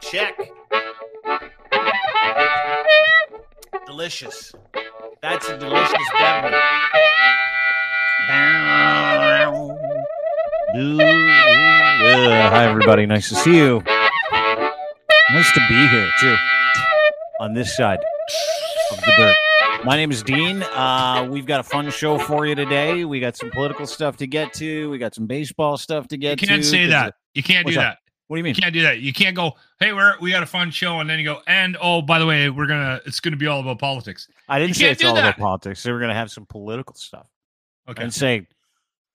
Check. Delicious. That's a delicious beverage. Hi, everybody. Nice to see you. Nice to be here, too, on this side of the dirt. My name is Dean. Uh, we've got a fun show for you today. We got some political stuff to get to. We got some baseball stuff to get to. You can't say that. You can't do What's up? that. What do you mean? You can't do that. You can't go, hey, we're we got a fun show, and then you go, and oh, by the way, we're gonna it's gonna be all about politics. I didn't You say it's do all about that. politics. They were going to have some political stuff. Okay. and say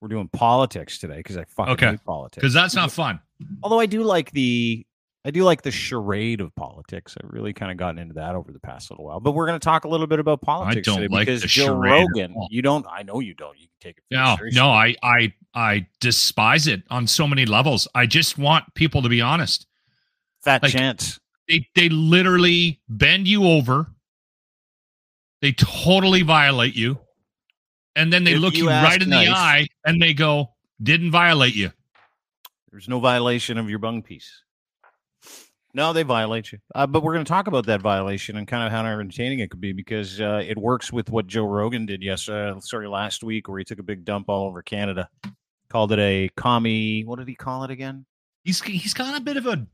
we're doing politics today because I fucking Okay. hate politics. Because that's not fun. Although I do like the I do like the charade of politics. I've really kind of gotten into that over the past little while. But we're going to talk a little bit about politics don't today like because Joe Rogan. You don't. I know you don't. You can take it. No, no, I I I despise it on so many levels. I just want people to be honest. fat like- chance. They they literally bend you over. They totally violate you. And then they If look you you, right in nice- the eye and they go, didn't violate you. There's no violation of your bung piece. No, they violate you. Uh, but we're going to talk about that violation and kind of how entertaining it could be because uh, it works with what Joe Rogan did yesterday, sorry, last week, where he took a big dump all over Canada. Called it a commie. What did he call it again? He's he's got a bit of a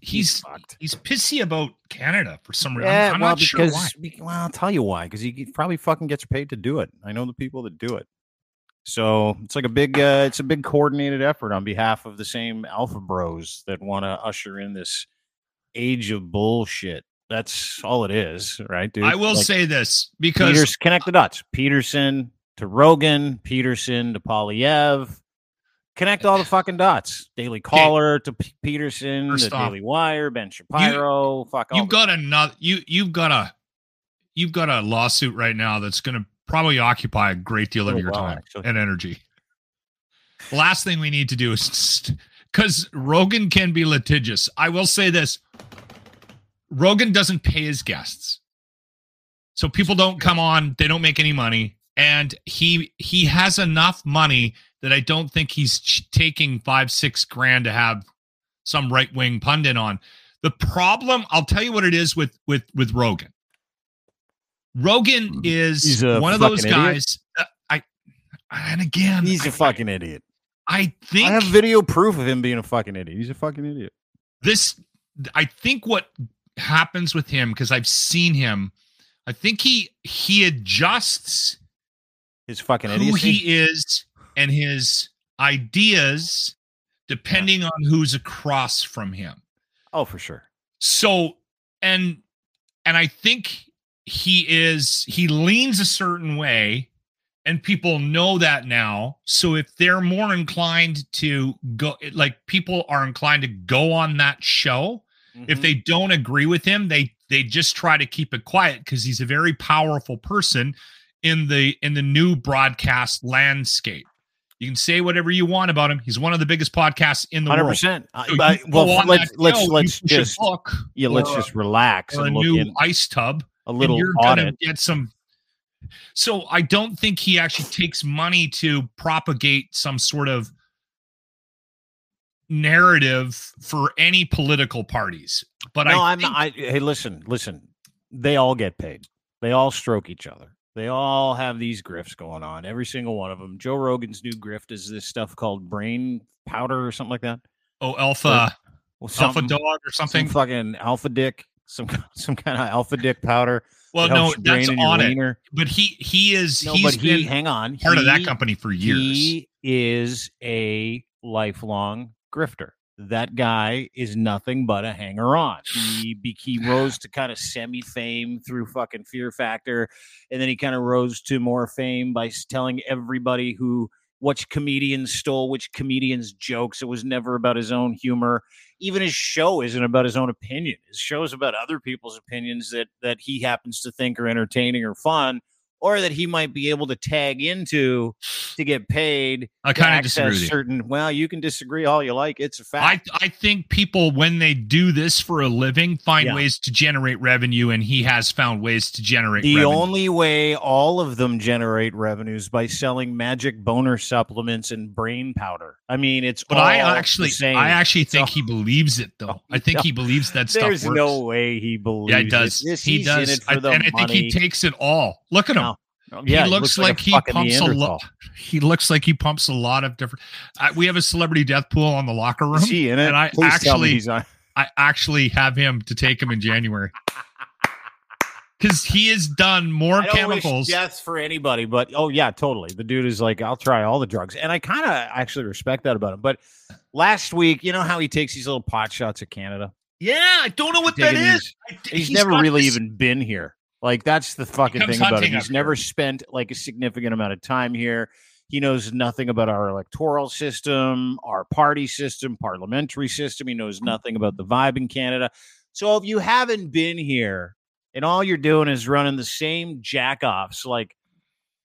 he's fucked. he's pissy about Canada for some reason. Yeah, I'm, I'm well, not because sure why. well, I'll tell you why. Because he probably fucking gets paid to do it. I know the people that do it. So it's like a big, uh, it's a big coordinated effort on behalf of the same alpha bros that want to usher in this age of bullshit. That's all it is, right, dude? I will Like, say this because Peters connect the dots. Peterson to Rogan, Peterson to Poilievre. Connect all the fucking dots. Daily Caller to P- Peterson, First the off, Daily Wire, Ben Shapiro. fuck all. you've got another you you've got a you've got a lawsuit right now that's going to probably occupy a great deal of Oh, your wow, time actually. and energy. The last thing we need to do is because Rogan can be litigious. I will say this: Rogan doesn't pay his guests, so people don't come on. They don't make any money, and he he has enough money that I don't think he's ch- taking five six grand to have some right wing pundit on. The problem, I'll tell you what it is with with with Rogan. Rogan is Mm. He's a one of those idiot. guys. uh, I and again, He's I- a fucking idiot. I think I have video proof of him being a fucking idiot. He's a fucking idiot. this i think what happens with him because i've seen him i think he he adjusts His fucking who he is and his ideas depending on who's across from him oh, for sure. so and and i think he is he leans a certain way and people know that now. So if they're more inclined to go like people are inclined to go on that show if Mhm. they don't agree with him they they just try to keep it quiet because he's a very powerful person in the in the new broadcast landscape. You can say whatever you want about him. He's one of the biggest podcasts in the hundred world percent. So Uh, Well, let's let's show, let's just yeah, let's or- just relax or a look new in ice tub a and little you're gonna get some so i don't think he actually takes money to propagate some sort of narrative for any political parties but No, i I'm think. I, hey, listen, listen. They all get paid. They all stroke each other. They all have these grifts going on. Every single one of them. Joe Rogan's new grift is this stuff called brain powder or something like that. oh alpha Well, alpha dog or some something fucking alpha dick, some some kind of alpha dick powder. Well no helps your brain that's and your on it but he he is No, he's but he been hang on. part of that company for years He is a lifelong grifter. That guy is nothing but a hanger on. He be, he rose to kind of semi fame through fucking Fear Factor, and then he kind of rose to more fame by telling everybody who which comedians stole which comedians' jokes. It was never about his own humor. Even his show isn't about his own opinion. His show is about other people's opinions that that he happens to think are entertaining or fun, or that he might be able to tag into to get paid. I kind of disagree access with you. certain. Well, you can disagree all you like. It's a fact. I think people when they do this for a living find Yeah. ways to generate revenue and he has found ways to generate the revenue. only way all of them generate revenues by selling magic boner supplements and brain powder. I mean, it's but all I actually. I actually think So- he believes it though. I think No. he believes that stuff There's works. no way he believes. yeah, he it. does. This- he does. It I- the and I think he takes it all. Look at him. No. Yeah, he looks, a like, he pumps a lot. He looks like he pumps a lot of different. Uh, we have a celebrity death pool on the locker room, Is he in it? and I Please tell me actually, he's on. I actually have him to take him in January because he has done more I don't chemicals. Yes, for anybody, but oh yeah, totally. The dude is like, I'll try all the drugs, and I kind of actually respect that about him. But last week, you know how he takes these little pot shots at Canada. Yeah, I don't know what that Taking is. these- I- He's, never really this- even been here. Like that's the fucking thing about up He's never spent like a significant amount of time here. He knows nothing about our electoral system, our party system, parliamentary system. He knows nothing about the vibe in Canada. So if you haven't been here and all you're doing is running the same jackoffs like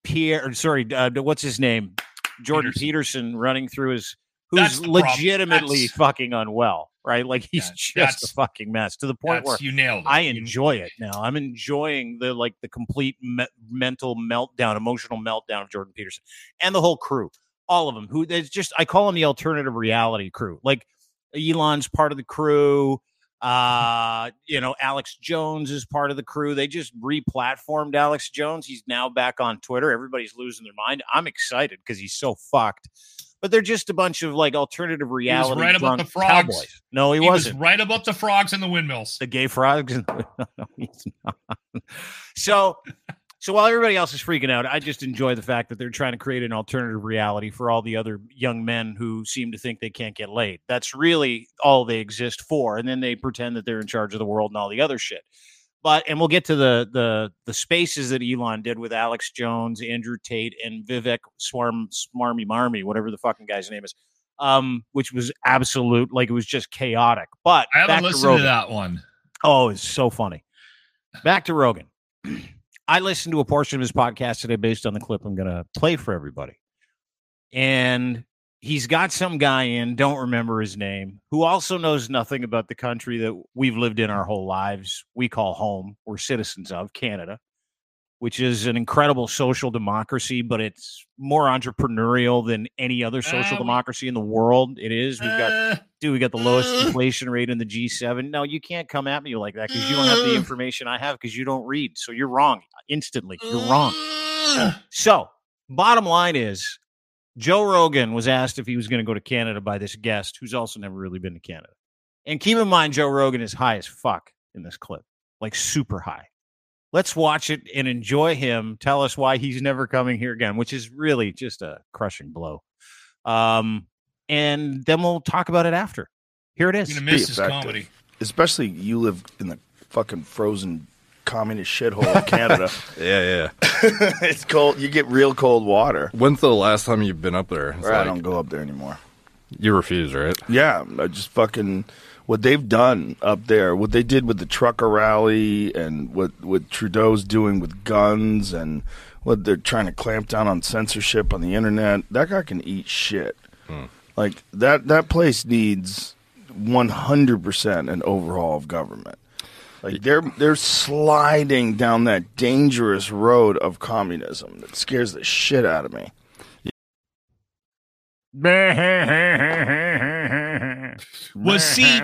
Pierre, or sorry, uh, what's his name? Jordan Peterson, running through his, who's legitimately fucking unwell, right? Like he's Yeah, just a fucking mess to the point where you nailed it. I enjoy it now. I'm enjoying the like the complete me- mental meltdown, emotional meltdown of Jordan Peterson and the whole crew, all of them. Who it's just I call them the alternative reality crew. Like Elon's part of the crew. Uh, you know, Alex Jones is part of the crew. They just re-platformed Alex Jones. He's now back on Twitter. Everybody's losing their mind. I'm excited because he's so fucked. But they're just a bunch of like alternative reality right about the frogs. cowboys. No, he, he was wasn't right about the frogs and the windmills. the gay frogs. no, he's not. So, so while everybody else is freaking out, I just enjoy the fact that they're trying to create an alternative reality for all the other young men who seem to think they can't get laid. That's really all they exist for, and then they pretend that they're in charge of the world and all the other shit. But and we'll get to the the the spaces that Elon did with Alex Jones, Andrew Tate, and Vivek Swarm Smarmy Marmy, whatever the fucking guy's name is. Um, which was absolute, like it was just chaotic. But I haven't listened Rogan. to that one. Oh, it's so funny. Back to Rogan. I listened to a portion of his podcast today based on the clip I'm going to play for everybody. And he's got some guy in, don't remember his name, who also knows nothing about the country that we've lived in our whole lives. We call home, we're citizens of Canada, which is an incredible social democracy, but it's more entrepreneurial than any other social Uh, we- democracy in the world. It is. We've got Uh, dude, we got the lowest Uh. inflation rate in the G7. No, you can't come at me like that because you don't have the information I have because you don't read. So you're wrong instantly. You're wrong. uh, So, bottom line is Joe Rogan was asked if he was going to go to Canada by this guest who's also never really been to Canada. And keep in mind, Joe Rogan is high as fuck in this clip, like super high. Let's watch it and enjoy him tell us why he's never coming here again, which is really just a crushing blow. Um, and then we'll talk about it after. Here it is. I'm is. gonna miss Be his comedy. Especially you live in the fucking frozen communist shithole of Canada. Yeah, yeah. it's cold. You get real cold water. When's the last time you've been up there? It's I like- don't go up there anymore. You refuse, right? Yeah, I just fucking what they've done up there, what they did with the trucker rally, and what what Trudeau's doing with guns, and what they're trying to clamp down on censorship on the internet. That guy can eat shit. Hmm. Like that that place needs one hundred percent an overhaul of government. Like they're they're sliding down that dangerous road of communism that scares the shit out of me. Was see-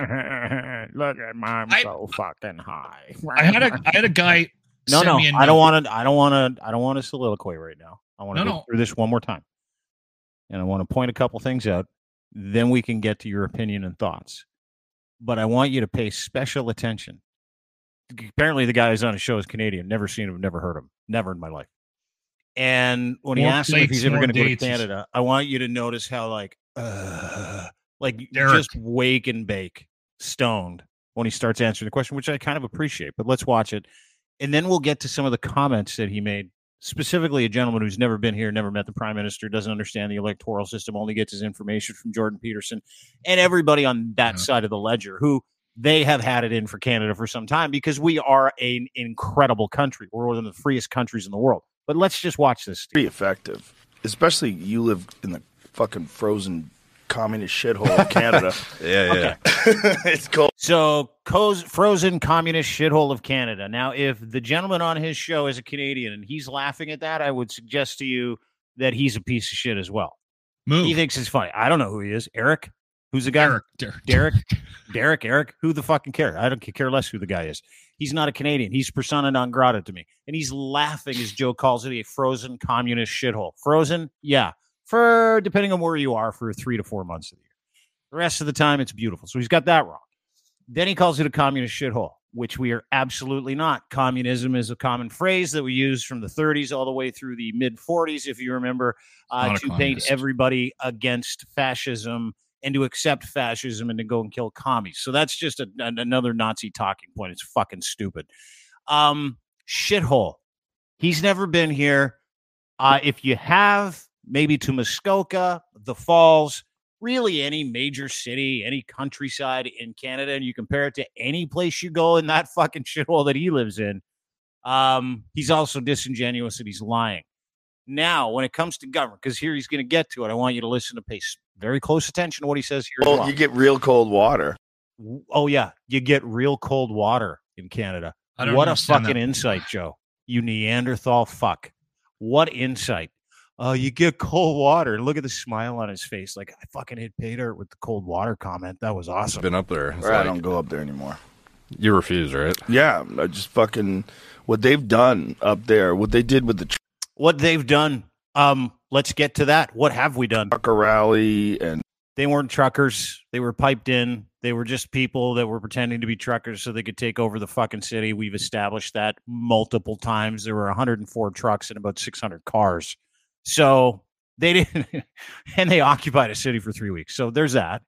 Look at my I'm I- so fucking high. I had a I had a guy. no, no. I don't want to. I don't want to. I don't want to soliloquy right now. I want to No, go no. through this one more time, and I want to point a couple things out. Then we can get to your opinion and thoughts. But I want you to pay special attention. Apparently, the guy who's on his show is Canadian. Never seen him. Never heard him. Never in my life. And when he More asked him if he's ever going to go to. Canada, I want you to notice how like, uh, like Derek. just wake and bake, stoned when he starts answering the question, which I kind of appreciate. But let's watch it, and then we'll get to some of the comments that he made. Specifically, a gentleman who's never been here, never met the prime minister, doesn't understand the electoral system, only gets his information from Jordan Peterson, and everybody on that Yeah. side of the ledger who they have had it in for Canada for some time because we are an incredible country. We're one of the freest countries in the world. But let's just watch this. Steve. Pretty effective, especially you live in the fucking frozen communist shithole of Canada. Yeah, yeah. it's cold. So, co's frozen communist shithole of Canada. Now, if the gentleman on his show is a Canadian and he's laughing at that, I would suggest to you that he's a piece of shit as well. Move. He thinks it's funny. I don't know who he is. Eric, who's the guy? Derek, Derek. Derek, Derek, Eric, who the fucking care? I don't care less who the guy is. He's not a Canadian. He's persona non grata to me. And he's laughing as Joe calls it a frozen communist shithole. Frozen? Yeah. For depending on where you are for three to four months of the year. The rest of the time, it's beautiful. So he's got that wrong. Then he calls it a communist shithole, which we are absolutely not. Communism is a common phrase that we use from the 30s all the way through the mid 40s, if you remember, uh, to paint everybody against fascism and to accept fascism and to go and kill commies. So that's just a, an- another Nazi talking point. It's fucking stupid. Um, shithole. He's never been here. Uh, if you have, maybe to Muskoka, the Falls, really any major city, any countryside in Canada, and you compare it to any place you go in that fucking shithole that he lives in, um, he's also disingenuous and he's lying. Now, when it comes to government, because here he's going to get to it, I want you to listen to pay very close attention to what he says here. as Well, well. you get real cold water. Oh yeah, you get real cold water in Canada. What a fucking that. insight, Joe. You Neanderthal fuck. What insight? Oh, you get cold water. Look at the smile on his face. Like I fucking hit pay dirt with the cold water comment. That was awesome. Been up there. It's Or I don't go up there anymore. You refuse, right? Yeah, I just fucking what they've done up there, what they did with the What they've done. Um, let's get to that. What have we done? trucker rally and They weren't truckers. They were piped in. They were just people that were pretending to be truckers so they could take over the fucking city. We've established that multiple times. There were 104 trucks and about 600 cars. So they didn't, and they occupied a city for three weeks. So there's that.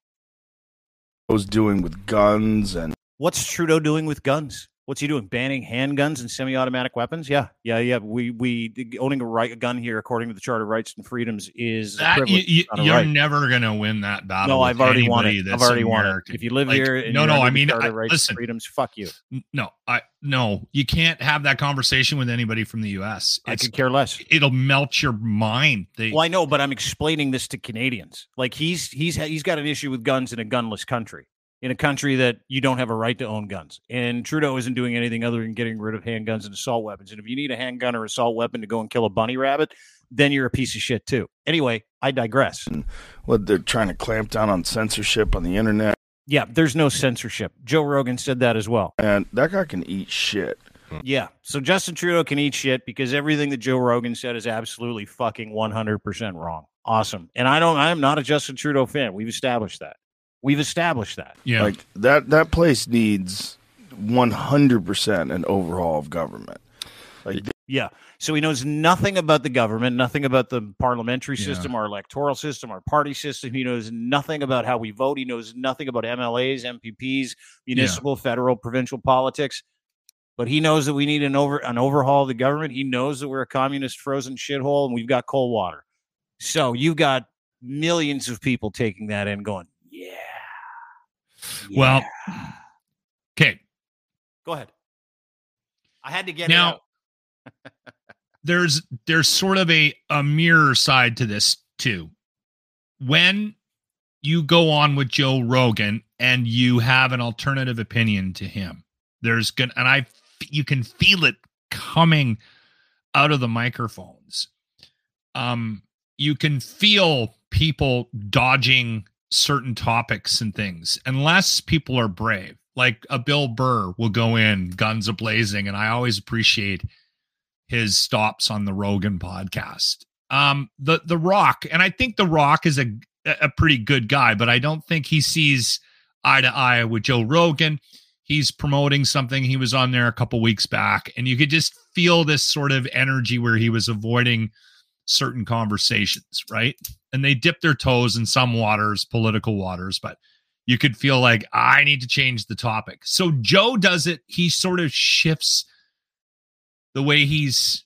I was doing with guns and What's Trudeau doing with guns? What's he doing? Banning handguns and semi-automatic weapons? Yeah, yeah, yeah. We we owning a right a gun here, according to the Charter of Rights and Freedoms, is That, you, privilege, you, not a you're right. never going to win that battle. No, I've already won it. I've already won it. If you live Like, here, and no, no. I mean, Charter I, of Rights and listen. freedoms. Fuck you. No, I no. You can't have that conversation with anybody from the U.S. I It's, could care less. it'll melt your mind. They, Well, I know, but I'm explaining this to Canadians. Like he's he's he's got an issue with guns in a gunless country, in a country that you don't have a right to own guns. And Trudeau isn't doing anything other than getting rid of handguns and assault weapons. And if you need a handgun or assault weapon to go and kill a bunny rabbit, then you're a piece of shit too. Anyway, I digress. what they're trying to clamp down on censorship on the internet. Yeah, there's no censorship. Joe Rogan said that as well. And that guy can eat shit. Hmm. Yeah. So Justin Trudeau can eat shit because everything that Joe Rogan said is absolutely fucking 100% wrong. Awesome. And I don't, I'm not a Justin Trudeau fan. We've established that. We've established that. yeah, Like that that place needs 100% an overhaul of government. Like Yeah. So he knows nothing about the government, nothing about the parliamentary Yeah. system, our electoral system, our party system. He knows nothing about how we vote. He knows nothing about MLAs, MPPs, municipal, federal, provincial politics. But he knows that we need an over an overhaul of the government. He knows that we're a communist frozen shithole and we've got cold water. So you've got millions of people taking that in going, yeah. Well, okay. go ahead. I had to get Now- it out. there's there's sort of a a mirror side to this too. When you go on with Joe Rogan and you have an alternative opinion to him, there's gonna and I you can feel it coming out of the microphones. Um, you can feel people dodging certain topics and things unless people are brave. Like a Bill Burr will go in guns a blazing, and I always appreciate his stops on the Rogan podcast. Um, the the Rock, and I think the Rock is a a pretty good guy, but I don't think he sees eye to eye with Joe Rogan. He's promoting something. He was on there a couple weeks back, and you could just feel this sort of energy where he was avoiding certain conversations, right? And they dip their toes in some waters, political waters, but you could feel like I need to change the topic. So Joe does it. He sort of shifts the way he's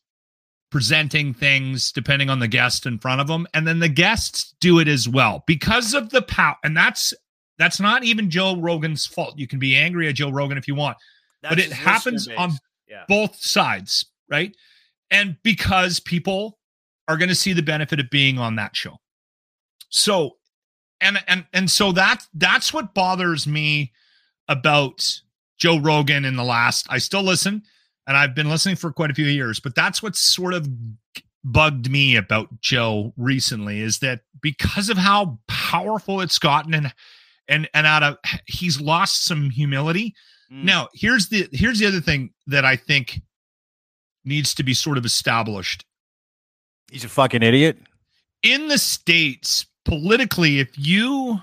presenting things depending on the guest in front of him and then the guests do it as well because of the power and that's that's not even Joe Rogan's fault you can be angry at Joe Rogan if you want but it happens on. Yeah. both sides right and because people are going to see the benefit of being on that show. So, and and and so that that's what bothers me about Joe Rogan in the last. I still listen, and I've been listening for quite a few years, but that's what sort of bugged me about Joe recently is that because of how powerful it's gotten and and and out of he's lost some humility. Mm. Now, here's the here's the other thing that I think needs to be sort of established He's a fucking idiot. in the states politically if you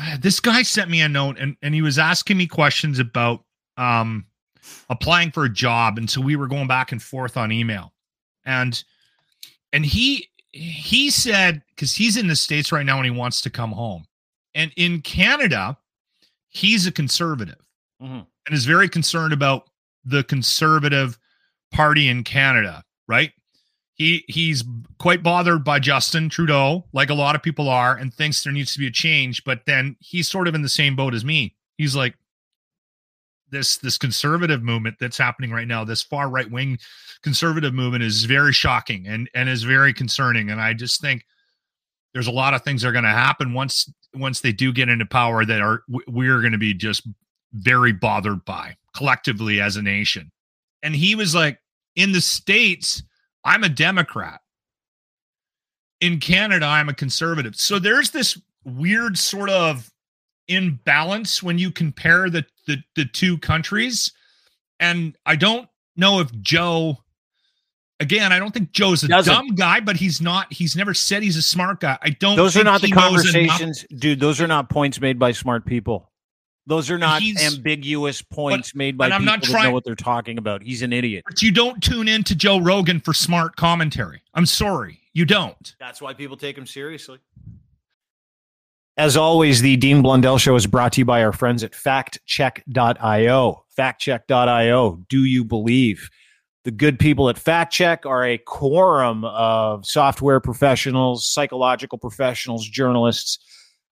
Uh, this guy sent me a note and, and he was asking me questions about um applying for a job and so we were going back and forth on email and and he he said because he's in the states right now and he wants to come home and in canada he's a conservative Mhm. and is very concerned about the conservative party in canada right he he's quite bothered by Justin Trudeau, like a lot of people are, and thinks there needs to be a change. But then he's sort of in the same boat as me. He's like this this conservative movement that's happening right now, this far right wing conservative movement is very shocking and and is very concerning. And I just think there's a lot of things that are going to happen once once they do get into power that are we're going to be just very bothered by collectively as a nation. And he was like, in the states I'm a Democrat. In Canada, I'm a conservative. So there's this weird sort of imbalance when you compare the the, the two countries. And I don't know if Joe again, I don't think Joe's a Doesn't. dumb guy, but he's not he's never said he's a smart guy. I don't Those are not the conversations, dude. Those are not points made by smart people. Those are not He's- ambiguous points made by and I'm people not that trying- know what they're talking about. He's an idiot. But you don't tune in to Joe Rogan for smart commentary. I'm sorry. You don't. That's why people take him seriously. As always, the Dean Blundell Show is brought to you by our friends at faktchek.io. Faktchek.io. Do you believe? The good people at FaktChek are a quorum of software professionals, psychological professionals, journalists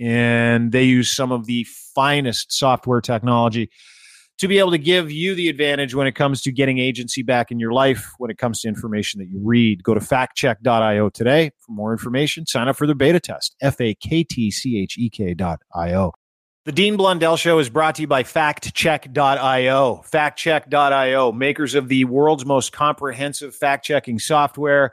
and they use some of the finest software technology to be able to give you the advantage when it comes to getting agency back in your life when it comes to information that you read. Go to faktchek.io today for more information. Sign up for their beta test. F A K T C H E K dot I-O. The Dean Blundell Show is brought to you by faktchek.io. Faktchek.io, makers of the world's most comprehensive fact checking software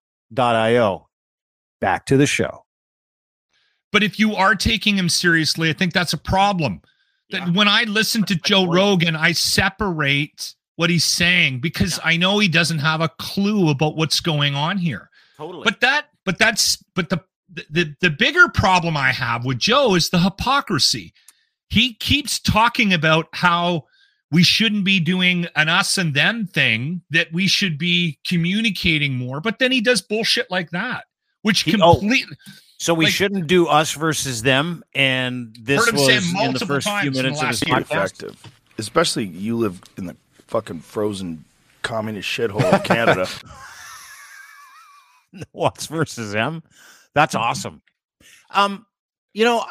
io. Back to the show. But if you are taking him seriously, I think that's a problem. That when I listen to Joe. Rogan, I separate what he's saying because I know he doesn't have a clue about what's going on here. Totally. But that, but that's, but the, the, the bigger problem I have with Joe is the hypocrisy. He keeps talking about how we shouldn't be doing an us and them thing, that we should be communicating more. But then he does bullshit like that, which He- oh, completely. so we like- shouldn't do us versus them. And this was in the first few times in the minutes of his last podcast. Especially you live in the fucking frozen communist shithole of Canada. Watts versus M. That's awesome. Um, you know,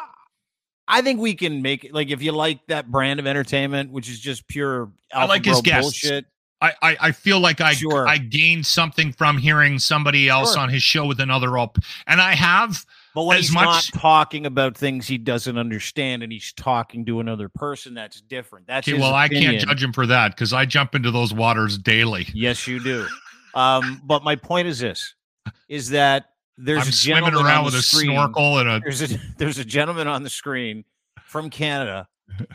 I think we can make it like if you like that brand of entertainment, which is just pure I like his guests. bullshit. I, I, I feel like I Sure. I gained something from hearing somebody else Sure. on his show with another op, and I have. But when As he's much- not talking about things he doesn't understand and he's talking to another person, that's different. That's Okay, well, I can't judge him for that because I jump into those waters daily. Yes, you do. Um, but my point is this: is that there's I'm a swimming gentleman around on with the a screen- snorkel and a. There's a there's a gentleman on the screen from Canada.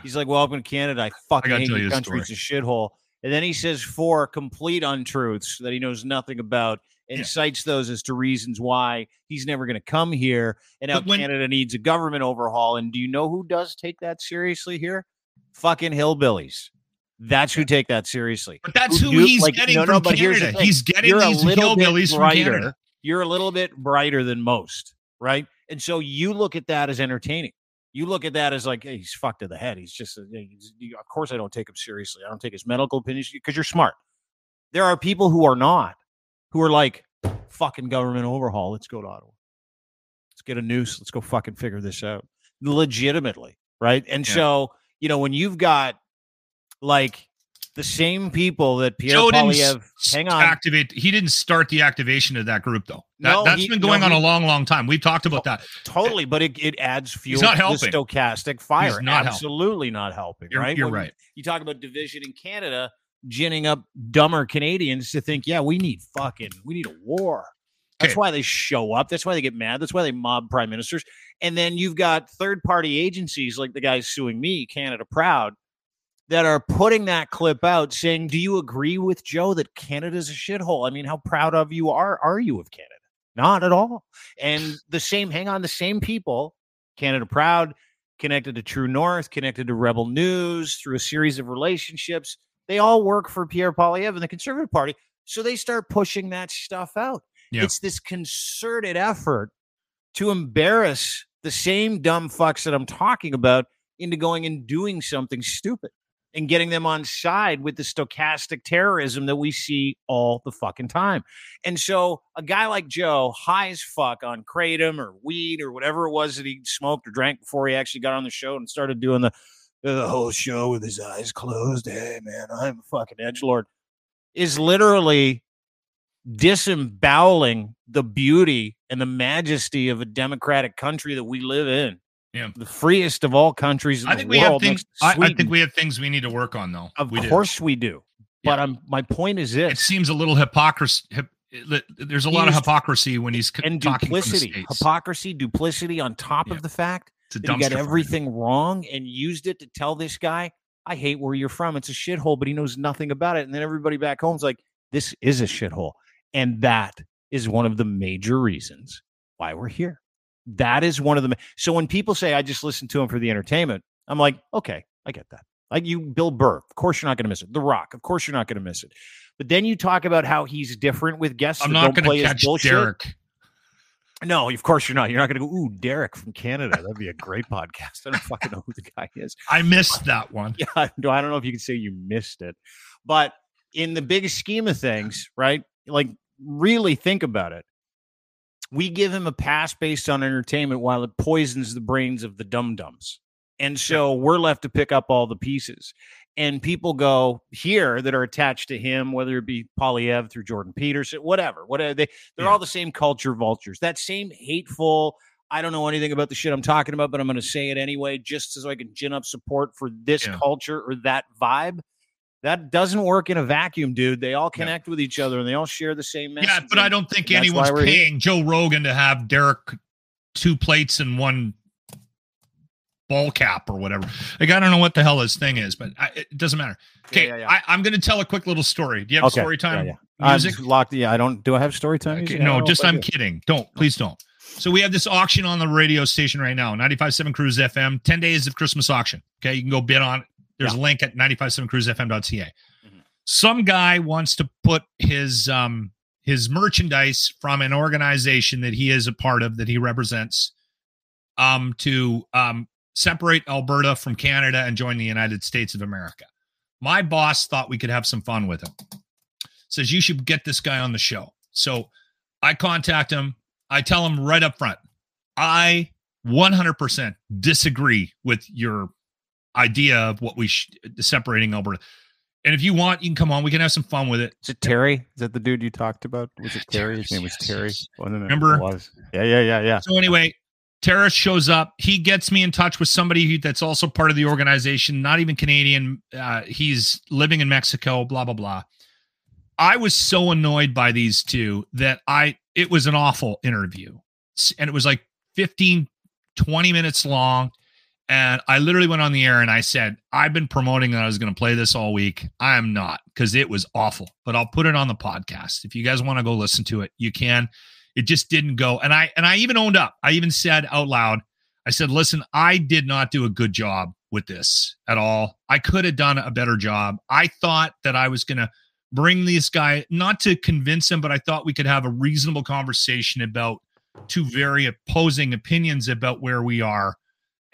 He's like, "Welcome to Canada. I fucking gotta hate your country. It's a shithole." And then he says four complete untruths that he knows nothing about, and Yeah. cites those as to reasons why he's never going to come here, and how when- Canada needs a government overhaul. And do you know who does take that seriously here? Fucking hillbillies. That's who take that seriously. But that's who do- he's like, getting no, no, from but here's the Canada. He's getting You're these hillbillies from. Canada. You're a little bit brighter than most, right? And so you look at that as entertaining. You look at that as like, hey, he's fucked to the head. He's just, uh, he's, of course, I don't take him seriously. I don't take his medical opinions because you're smart. There are people who are not, who are like, fucking government overhaul. Let's go to Ottawa. Let's get a noose. Let's go fucking figure this out legitimately, right? And Yeah. so, you know, when you've got like the same people that Pierre Joe Poilievre, hang on, activate. He didn't start the activation of that group though. That, No, that's he- been going no, on he- a long, long time. We've talked about that. Totally, but it, it adds fuel not to the stochastic fire. not helping. Absolutely not helping. You're, right? you're When right. You talk about division in Canada, ginning up dumber Canadians to think, yeah, we need fucking, we need a war. That's Okay. why they show up. That's why they get mad. That's why they mob prime ministers. And then you've got third party agencies like the guys suing me, Canada Proud, that are putting that clip out saying, Do you agree with Joe that Canada's a shithole? I mean, how proud of you are are you of Canada? Not at all. And the same, hang on, the same people, Canada Proud, connected to True North, connected to Rebel News through a series of relationships. They all work for Pierre Poilievre and the Conservative Party. So they start pushing that stuff out. Yeah. It's this concerted effort to embarrass the same dumb fucks that I'm talking about into going and doing something stupid and getting them on side with the stochastic terrorism that we see all the fucking time. And so a guy like Joe, high as fuck on kratom or weed or whatever it was that he smoked or drank before he actually got on the show and started doing the the whole show with his eyes closed. Hey man, I'm a fucking edge lord. Is literally disemboweling the beauty and the majesty of a democratic country that we live in. Yeah. The freest of all countries in I the think we have things. I, I think we have things we need to work on though. Of we do. course we do. But I'm my point is this: it seems a little hypocrisy. Hip, there's a lot of hypocrisy when he's and talking from the duplicity, hypocrisy, duplicity on top Yeah. of the fact that he got everything wrong and used it to tell this guy, I hate where you're from. It's a shithole, but he knows nothing about it. And then everybody back home's like, this is a shithole. And that is one of the major reasons why we're here. That is one of the. So when people say, I just listen to him for the entertainment, I'm like, okay, I get that. Like you, Bill Burr, of course you're not going to miss it. The Rock, of course you're not going to miss it. But then you talk about how he's different with guests. I'm not don't going play to catch bullshit. Derek. No, of course you're not. You're not going to go, ooh, Derek from Canada. That'd be a great podcast. I don't fucking know who the guy is. I missed that one. Yeah, I don't I don't know if you can say you missed it, but in the big scheme of things, right? Like, really think about it. We give him a pass based on entertainment while it poisons the brains of the dum dums. And so we're left to pick up all the pieces. And people go here that are attached to him, whether it be Poilievre through Jordan Peterson, whatever, whatever they they're Yeah. all the same culture vultures. That same hateful, I don't know anything about the shit I'm talking about, but I'm going to say it anyway, just so I can gin up support for this Yeah. culture or that vibe. That doesn't work in a vacuum, dude. They all connect with each other and they all share the same message. Yeah, but I don't think anyone's we're here. paying Joe Rogan to have Derek two plates and one ball cap or whatever. Like I don't know what the hell his thing is, but I, it doesn't matter. Okay, yeah, yeah. I, I'm going to tell a quick little story. Do you have Okay, story time? yeah, yeah. Music? I'm locked. Yeah, I don't. Do I have story time? Okay, music? I don't no, just I'm do. kidding. Don't please don't. So we have this auction on the radio station right now, 95.7 Cruise FM, 10 days of Christmas auction. Okay, you can go bid on There's a link at 957cruisefm.ca. Mhm. Some guy wants to put his um his merchandise from an organization that he is a part of that he represents um to um separate Alberta from Canada and join the United States of America. My boss thought we could have some fun with him. Says you should get this guy on the show. So I contact him. I tell him right up front, I 100% disagree with your idea of what we sh- separating Alberta. And if you want, you can come on. We can have some fun with it. Is it Terry? Is that the dude you talked about? Was it Terry? His name was Yes, Terry. yes. Wasn't it? Remember? It was. Yeah, yeah, yeah, yeah. So anyway, Terrace shows up. He gets me in touch with somebody who- that's also part of the organization, not even Canadian. Uh, he's living in Mexico. Blah blah blah. I was so annoyed by these two that I it was an awful interview, and it was like 15, 20 minutes long. And I literally went on the air and I said, I've been promoting that I was going to play this all week. I am not because it was awful, but I'll put it on the podcast. If you guys want to go listen to it, you can. It just didn't go. And i and i even owned up. I even said out loud i said listen i did not do a good job with this at all. I could have done a better job. I thought that i was going to bring this guy not to convince him but i thought we could have a reasonable conversation about two very opposing opinions about where we are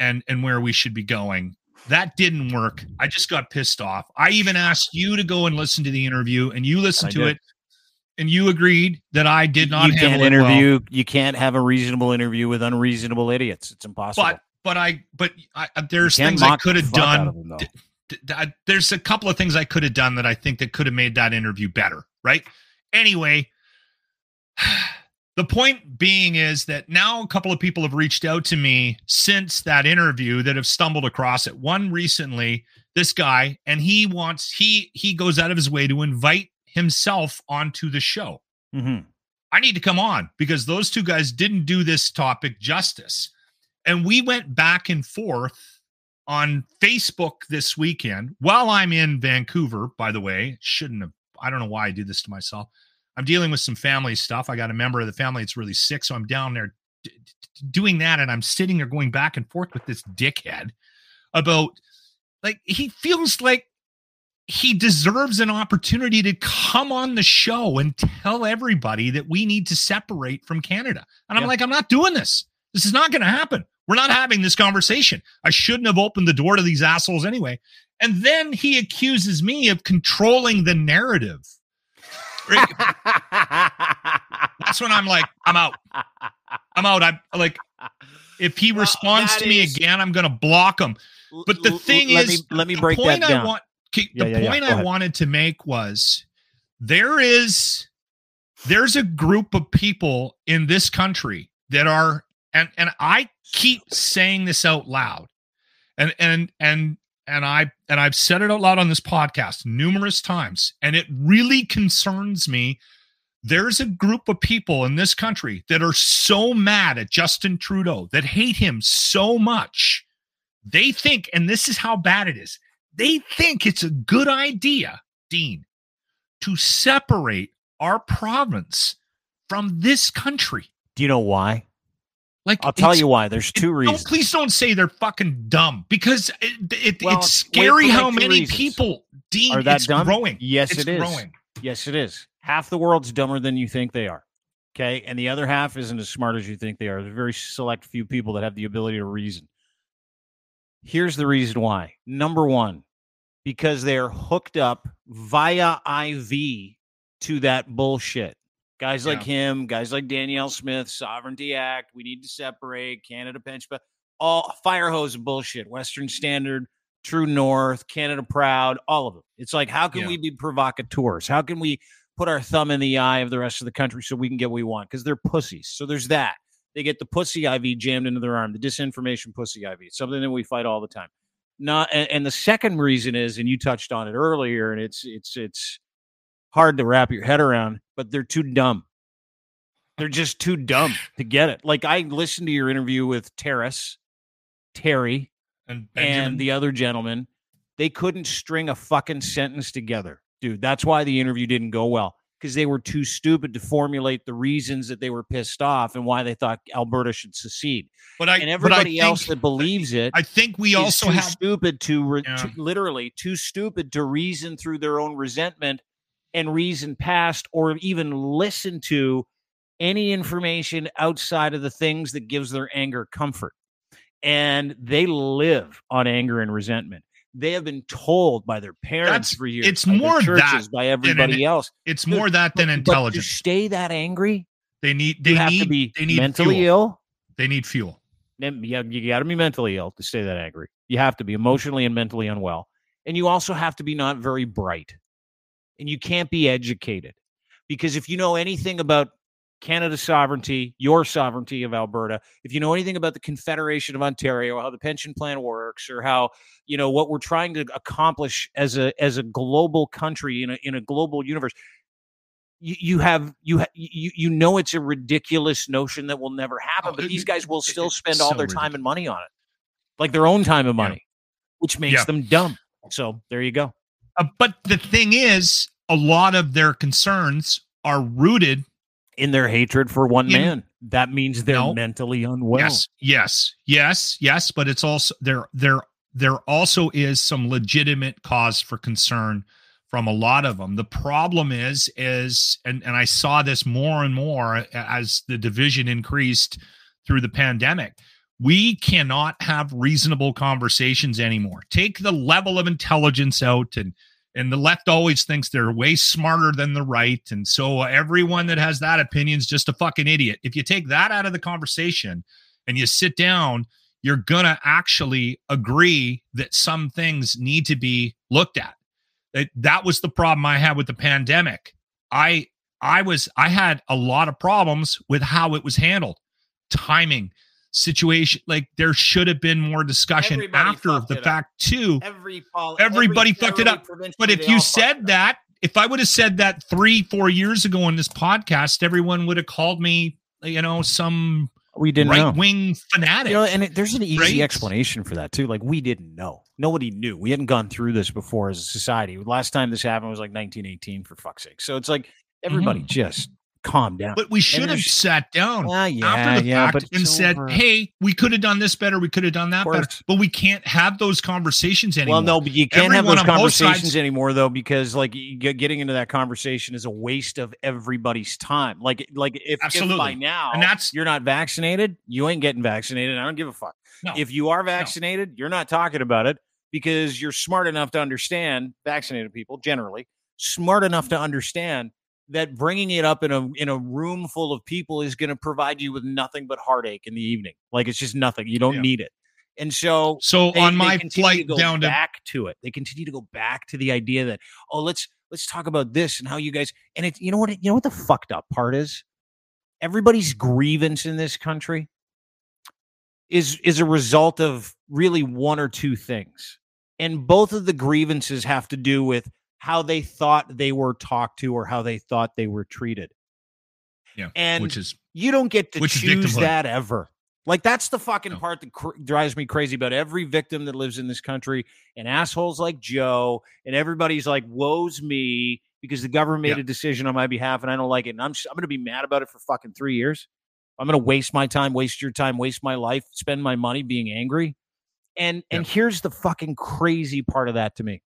and and where we should be going that didn't work i just got pissed off i even asked you to go and listen to the interview and you listened to did. it and you agreed that I did not you can't it well. interview. You can't have a reasonable interview with unreasonable idiots. It's impossible. but but I but I, I- there's things I could have done. them, though. d- d- I- there's a couple of things I could have done that I think that could have made that interview better. Right. Anyway, the point being is that now a couple of people have reached out to me since that interview that have stumbled across it. One recently, this guy, and he wants he he goes out of his way to invite himself onto the show. Mhm. I need to come on because those two guys didn't do this topic justice. And we went back and forth on Facebook this weekend while I'm in Vancouver, by the way. Shouldn't have, I don't know why I do this to myself. I'm dealing with some family stuff. I got a member of the family that's really sick. So I'm down there d- d- doing that. And I'm sitting there going back and forth with this dickhead about like, he feels like he deserves an opportunity to come on the show and tell everybody that we need to separate from Canada. And I'm Yeah. like, I'm not doing this. This is not going to happen. We're not having this conversation. I shouldn't have opened the door to these assholes anyway. And then he accuses me of controlling the narrative. That's when I'm like, I'm out. I'm out. I'm like, if he responds to me is- again, I'm going to block him. But the thing let is, me, let me the break point that down. I want, Yeah, the yeah, yeah. point Go I wanted to make was there is there's a group of people in this country that are and and I keep saying this out loud, and and and and I and I've said it out loud on this podcast numerous times, and it really concerns me. There's a group of people in this country that are so mad at Justin Trudeau that hate him so much. They think, and this is how bad it is, they think it's a good idea, Dean, to separate our province from this country. Do you know why? Like I'll tell you why. There's two don't- reasons. please don't say they're fucking dumb because it, it, Well, it's scary how many reasons. people, Dean, Are that it's dumb? growing. Yes, it's it is. growing. Yes, it is. Half the world's dumber than you think they are. Okay. And the other half isn't as smart as you think they are. There's a very select few people that have the ability to reason. Here's the reason why. Number one, because they're hooked up via IV to that bullshit. Guys like him, guys like Danielle Smith, Sovereignty Act, we need to separate Canada pension, but all fire hose bullshit, Western Standard, True North, Canada Proud, all of them. It's like, how can Yeah. we be provocateurs? How can we put our thumb in the eye of the rest of the country so we can get what we want? Because they're pussies. So there's that. They get the pussy IV jammed into their arm, the disinformation pussy IV, something that we fight all the time. Not, and, and the second reason is, and you touched on it earlier, and it's it's it's hard to wrap your head around, but they're too dumb. They're just too dumb to get it. Like I listened to your interview with Terrace, Terry, And, Benjamin, and the other gentleman, they couldn't string a fucking sentence together, dude. That's why the interview didn't go well because they were too stupid to formulate the reasons that they were pissed off and why they thought Alberta should secede. but I, And but I everybody else think- that believes it I think we also too have stupid to, re- Yeah. to literally too stupid to reason through their own resentment and reason past or even listen to any information outside of the things that gives their anger comfort and they live on anger and resentment they have been told by their parents That's- for years it's more churches that by everybody else it's Dude, more that than But- but to intelligence. stay that angry They need they need to be they need mentally fuel. ill. They need fuel. You got to be mentally ill to stay that angry. You have to be emotionally and mentally unwell. And you also have to be not very bright. And you can't be educated. Because if you know anything about Canada's sovereignty, your sovereignty of Alberta, if you know anything about the Confederation of Ontario, how the pension plan works, or how you know what we're trying to accomplish as a as a global country in a in a global universe, you, you have you ha- you you know it's a ridiculous notion that will never happen. Oh, but it- these guys will still spend all so their time and money on it, like their own time and Yeah. money, which makes Yeah. them dumb. So there you go. Uh, but the thing is, a lot of their concerns are rooted. In their hatred for one In- man, that means they're No. mentally unwell. Yes, yes, yes, yes. But it's also there. There, there also is some legitimate cause for concern from a lot of them. The problem is, is and and I saw this more and more as the division increased through the pandemic. We cannot have reasonable conversations anymore. Take the level of intelligence out and and the left always thinks they're way smarter than the right and so everyone that has that opinion is just a fucking idiot. If you take that out of the conversation and you sit down you're gonna actually agree that some things need to be looked at. That that was the problem i had with the pandemic. I i was i had a lot of problems with how it was handled. Timing situation like there should have been more discussion Everybody after the it up. fact too Every pol- Everybody every fucked it up. but if you all fucked it said that, if I would have said that three, four years ago on this podcast, everyone would have called me, you know, some we didn't right know. wing fanatic. You know, and it, there's an easy right? explanation for that too. Like we didn't know. Nobody knew. We hadn't gone through this before as a society. Last time this happened was like 1918, for fuck's sake. So it's like everybody Mhm. just calm down. but we should have sat down Ah, yeah, after the yeah, fact and said, over. "Hey, we could have done this better. We could have done that better." But we can't have those conversations anymore. Well, no, but you can't have those conversations anymore, though, because like getting into that conversation is a waste of everybody's time. Like, like if, if Absolutely. by now And that's- you're not vaccinated, you ain't getting vaccinated. I don't give a fuck. No. If you are vaccinated, you're not talking about it because you're smart enough to understand vaccinated people generally smart enough to understand that bringing it up in a in a room full of people is going to provide you with nothing but heartache in the evening. Like it's just nothing. You don't Yeah. need it. And so so they- on my flight to down to back to it. They continue to go back to the idea that oh, let's let's talk about this and how you guys and it. You know what? You know what the fucked up part is? Everybody's grievance in this country is is a result of really one or two things, and both of the grievances have to do with how they thought they were talked to or how they thought they were treated. yeah, and which is You don't get to choose that ever. Like that's the fucking No. part that cr- drives me crazy about every victim that lives in this country and assholes like Joe and everybody's like, "Woe's me," because the government made Yeah. a decision on my behalf and I don't like it, and I'm I'm going to be mad about it for fucking three years. I'm going to waste my time, waste your time, waste my life, spend my money being angry. And and here's the fucking crazy part of that to me.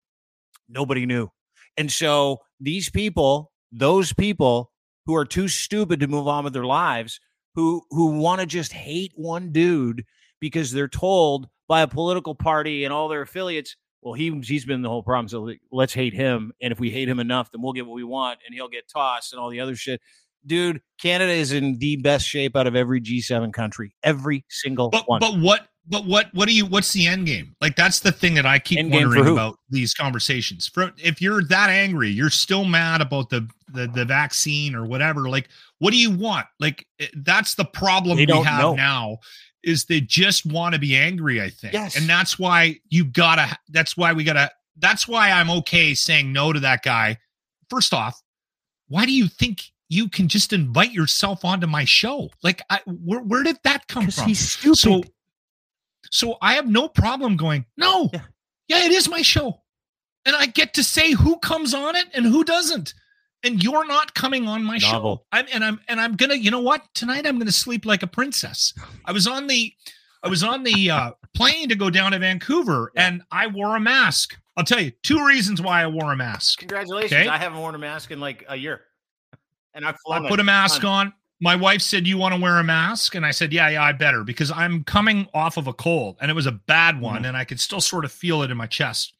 Nobody knew. And so these people, those people who are too stupid to move on with their lives, who who want to just hate one dude because they're told by a political party and all their affiliates, well, he he's been the whole problem. So let's hate him. And if we hate him enough, then we'll get what we want and he'll get tossed and all the other shit. Dude, Canada is in the best shape out of every G7 country. Every single but one. but what but what what do you what's the end game? Like that's the thing that i keep End wondering about these conversations. For if you're that angry you're still mad about the the, the vaccine or whatever like what do you want? Like eh, that's the problem They we have know. now is they just want to be angry i think. Yes. and that's why you gotta that's why we gotta that's why i'm okay saying no to that guy. First off why do you think you can just invite yourself onto my show? Like I, where, where did that come from? he's stupid. so so I have no problem going, no, Yeah. yeah. it is my show. And I get to say who comes on it and who doesn't. And you're not coming on my show. Novel. I'm and I'm and I'm gonna, you know what? Tonight I'm gonna sleep like a princess. I was on the I was on the uh plane to go down to Vancouver Yeah. and I wore a mask. I'll tell you two reasons why I wore a mask. Congratulations. Okay. I haven't worn a mask in like a year. And I've I put a mask on. My wife said, "You want to wear a mask?" And I said, "Yeah, yeah, I better because I'm coming off of a cold, and it was a bad one, Mhm. and I could still sort of feel it in my chest."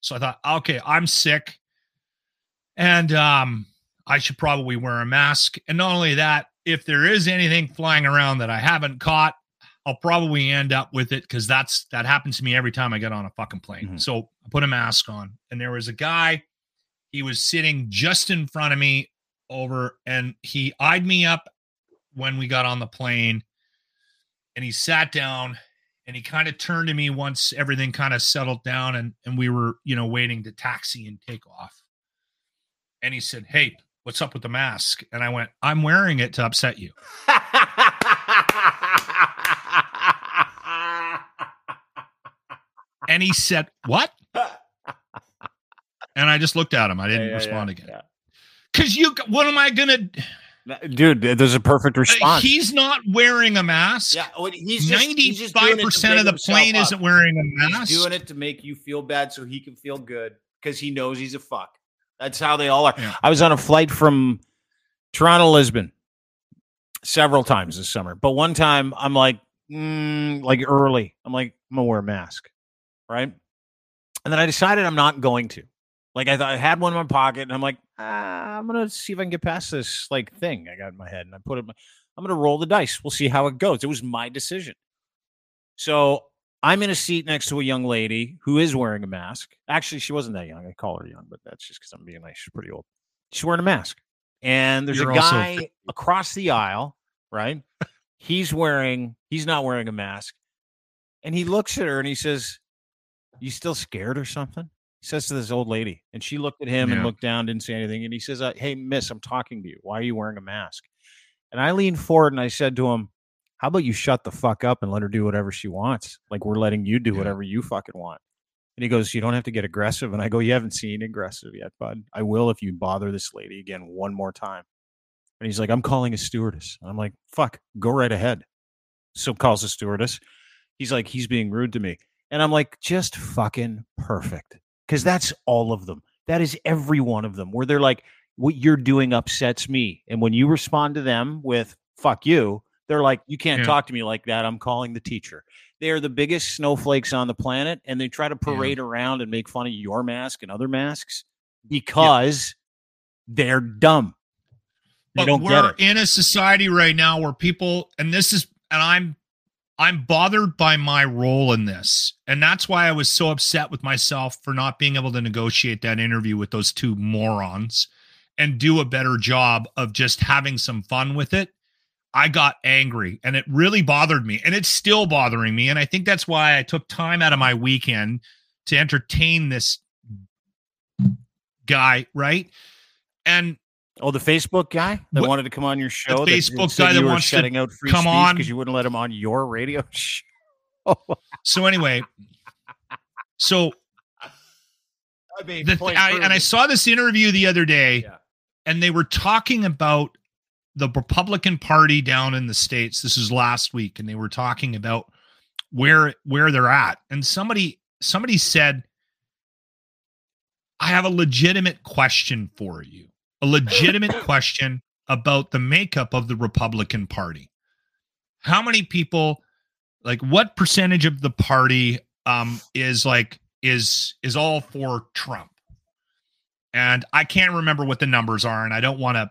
So I thought, "Okay, I'm sick, and um, I should probably wear a mask." And not only that, if there is anything flying around that I haven't caught, I'll probably end up with it because that's that happens to me every time I get on a fucking plane. Mhm. So I put a mask on, and there was a guy. He was sitting just in front of me over, and he eyed me up when we got on the plane, and he sat down, and he kind of turned to me once everything kind of settled down, and and we were you know waiting to taxi and take off. And he said, "Hey, what's up with the mask?" And I went, "I'm wearing it to upset you." And he said, "What?" And I just looked at him. I didn't Yeah, yeah, respond yeah, again. Cause you, what am I gonna? Dude, there's a perfect response. He's not wearing a mask. yeah, he's just, he's just doing Ninety-five it to percent of the plane up. isn't wearing a mask. He's doing it to make you feel bad so he can feel good because he knows he's a fuck. That's how they all are. Yeah. I was on a flight from Toronto, Lisbon several times this summer, but one time I'm like, mm, like early, I'm like, I'm gonna wear a mask, right? And then I decided I'm not going to. Like I thought I had one in my pocket, and I'm like, ah, I'm gonna see if I can get past this like thing I got in my head, and I put it. I'm gonna roll the dice. We'll see how it goes. It was my decision. So I'm in a seat next to a young lady who is wearing a mask. Actually, she wasn't that young. I call her young, but that's just because I'm being nice. She's pretty old. She's wearing a mask. And there's You're a guy 50. across the aisle, right? he's wearing, he's not wearing a mask. And he looks at her and he says, You still scared or something? He says to this old lady. And she looked at him and looked down, didn't say anything. And he says, uh, Hey, miss, I'm talking to you. Why are you wearing a mask? And I leaned forward and I said to him, how about you shut the fuck up and let her do whatever she wants? Like we're letting you do Yeah. whatever you fucking want. And he goes, You don't have to get aggressive. And I go, You haven't seen aggressive yet, bud. I will if you bother this lady again one more time. And he's like, I'm calling a stewardess. And I'm like, Fuck, go right ahead. So calls a stewardess. He's like, He's being rude to me. And I'm like, Just fucking perfect. Because that's all of them. That is every one of them where they're like, What you're doing upsets me. And when you respond to them with, Fuck you, they're like, You can't Yeah. talk to me like that. I'm calling the teacher. They are the biggest snowflakes on the planet, and they try to parade around and make fun of your mask and other masks because they're dumb. They but don't we're it. in a society right now where people, and this is, and I'm, I'm bothered by my role in this, and that's why I was so upset with myself for not being able to negotiate that interview with those two morons, and do a better job of just having some fun with it. I got angry and it really bothered me and it's still bothering me. And I think that's why I took time out of my weekend to entertain this guy, right? And Oh, the Facebook guy that What- wanted to come on your show. Facebook said guy that you were wants to out free come on. because you wouldn't let him on your radio show. so anyway, so I mean, the I, and I saw this interview the other day, Yeah. and they were talking about the Republican Party down in the states. This is last week, and they were talking about where where they're at. And somebody somebody said, "I have a legitimate question for you. A legitimate question about the makeup of the Republican Party. How many people, like, what percentage of the party, um, is like is is all for Trump?" and I can't remember what the numbers are, and I don't want to,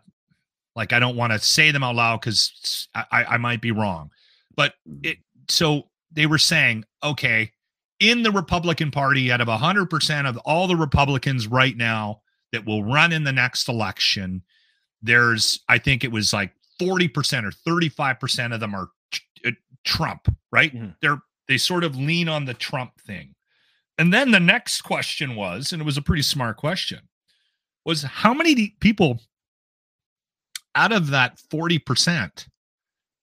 like, I don't want to say them out loud because I, I might be wrong. But it so they were saying, okay, in the Republican Party, out of hundred percent of all the Republicans right now that will run in the next election, there's I think it was like forty percent or thirty five percent of them are tr- uh, Trump, right? Mhm. They're they sort of lean on the Trump thing. And then the next question was, and it was a pretty smart question, was how many people out of that 40%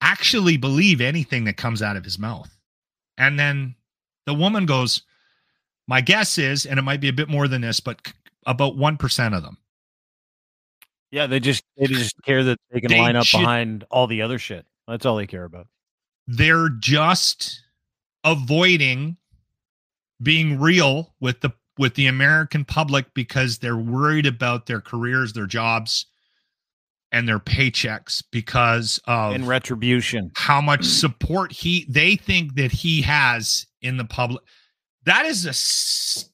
actually believe anything that comes out of his mouth? And then the woman goes, My guess is, and it might be a bit more than this, but about 1% of them. yeah, they just they just care that they can They line up should- behind all the other shit. That's all they care about. They're just avoiding being real with the with the American public because they're worried about their careers, their jobs, and their paychecks because of And retribution. how much support he they think that he has in the public. That is a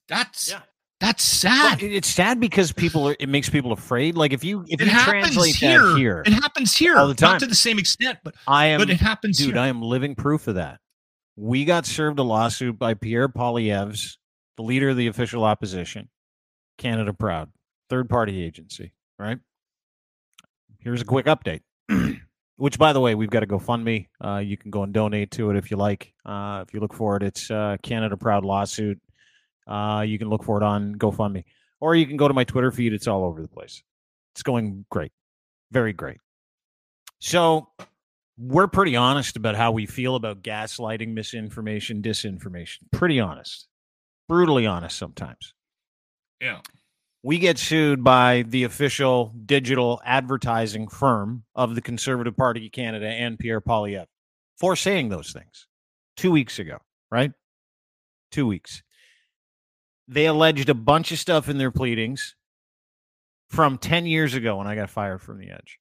that's Yeah. That's sad. It- it's sad because people are. It makes people afraid. Like if you if it you translate here. that here, It happens here. all the time. Not to the same extent, but I am. but it happens dude, here. I am living proof of that. We got served a lawsuit by Pierre Poilievre's, the leader of the official opposition, Canada Proud, third party agency. Right. Here's a quick update. Which, by the way, we've got a GoFundMe. Uh, you can go and donate to it if you like. Uh, if you look for it, it's uh, Canada Proud lawsuit. Uh, you can look for it on GoFundMe, or you can go to my Twitter feed. It's all over the place. It's going great, very great. So we're pretty honest about how we feel about gaslighting, misinformation, disinformation. Pretty honest, brutally honest sometimes. yeah. We get sued by the official digital advertising firm of the Conservative Party of Canada and Pierre Poilievre for saying those things two weeks ago, right? Two weeks. They alleged a bunch of stuff in their pleadings from 10 years ago when I got fired from the edge.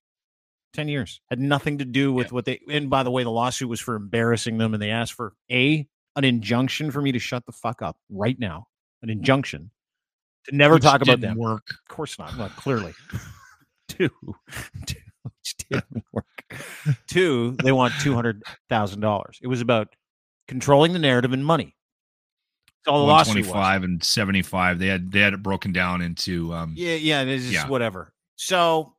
10 years. Had nothing to do with what they and by the way the lawsuit was for embarrassing them and they asked for a an injunction for me to shut the fuck up right now. An injunction to never Which talk about them. Work. of course not. Well clearly. Two. Two which didn't work. Two they want $200000 it was about controlling the narrative and money all the lawsuit was 125 and 75. They had they had it broken down into um Yeah, yeah, this is Yeah. whatever. So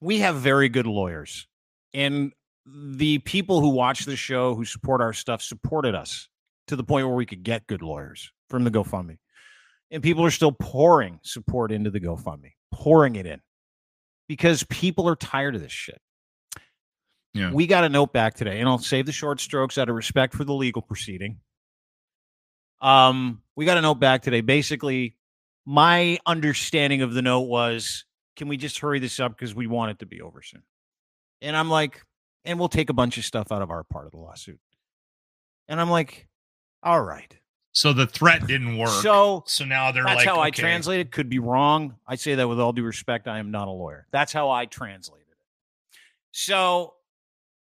we have very good lawyers. And the people who watch the show, who support our stuff, supported us to the point where we could get good lawyers from the GoFundMe. And people are still pouring support into the GoFundMe, pouring it in because people are tired of this shit. Yeah. We got a note back today, and I'll save the short strokes out of respect for the legal proceeding. Um, we got a note back today. Basically, my understanding of the note was, can we just hurry this up because we want it to be over soon? And I'm like, and we'll take a bunch of stuff out of our part of the lawsuit. And I'm like, all right. so the threat didn't work. So So now they're that's like how I okay. translate it. Could be wrong. I say that with all due respect. I am not a lawyer. That's how I translated it. So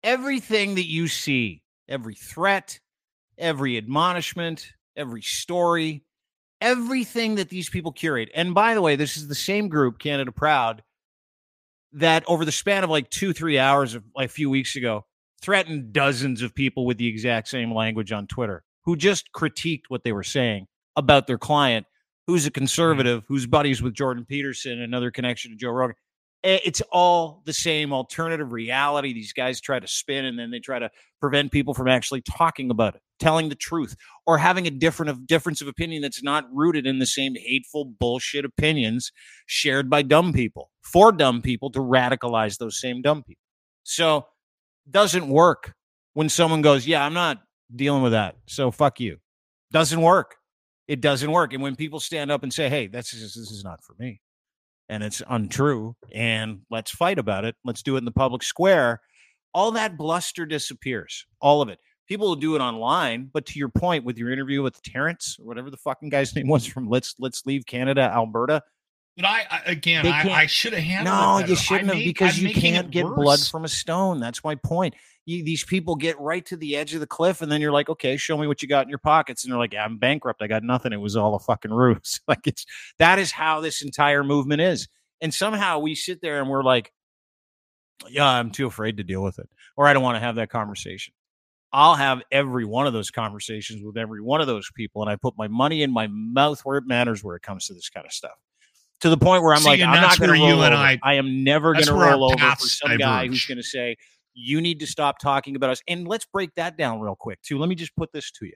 everything that you see, every threat, every admonishment, every story, everything that these people curate. And by the way, this is the same group, Canada Proud, that over the span of like two, three hours of like a few weeks ago, threatened dozens of people with the exact same language on Twitter who just critiqued what they were saying about their client, who's a mm-hmm. conservative, who's buddies with Jordan Peterson, another connection to Joe Rogan. Eh, It's all the same alternative reality. These guys try to spin and then they try to prevent people from actually talking about it, telling the truth, or having a different of difference of opinion that's not rooted in the same hateful bullshit opinions shared by dumb people for dumb people to radicalize those same dumb people. So doesn't work when someone goes, "Yeah, I'm not dealing with that." So fuck you. Doesn't work. It doesn't work. And when people stand up and say, "Hey, that's just, this is not for me," and it's untrue, and let's fight about it. Let's do it in the public square. All that bluster disappears. All of it. People will do it online, but to your point, with your interview with Terrence or whatever the fucking guy's name was from Let's Let's Leave Canada, Alberta. But I, I again, I, I should have handled No, you shouldn't I have made- because I'm you can't get blood from a stone. That's my point. You, these people get right to the edge of the cliff, and then you're like, okay, show me what you got in your pockets, and they're like, I'm bankrupt. I got nothing. It was all a fucking ruse. like it's that is how this entire movement is, and somehow we sit there and we're like, yeah, I'm too afraid to deal with it, or I don't want to have that conversation. I'll have every one of those conversations with every one of those people, and I put my money in my mouth where it matters when it comes to this kind of stuff. To the point where I'm See, like, I'm not going to where roll you and over. I- I am never going to roll over for some guy who's going to say, you need to stop talking about us. And let's break that down real quick, too. Let me just put this to you.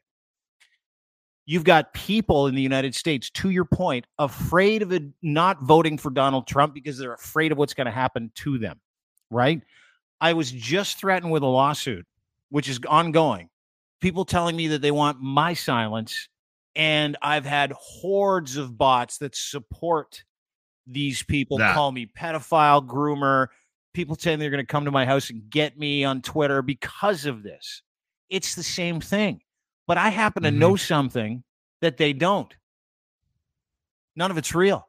You've got people in the United States, to your point, afraid of not voting for Donald Trump because they're afraid of what's going to happen to them, right? I was just threatened with a lawsuit, which is ongoing. People telling me that they want my silence. And I've had hordes of bots that support these people, That. call me pedophile, groomer, people saying they're going to come to my house and get me on Twitter because of this. It's the same thing. But I happen to Mhm. know something that they don't. None of it's real.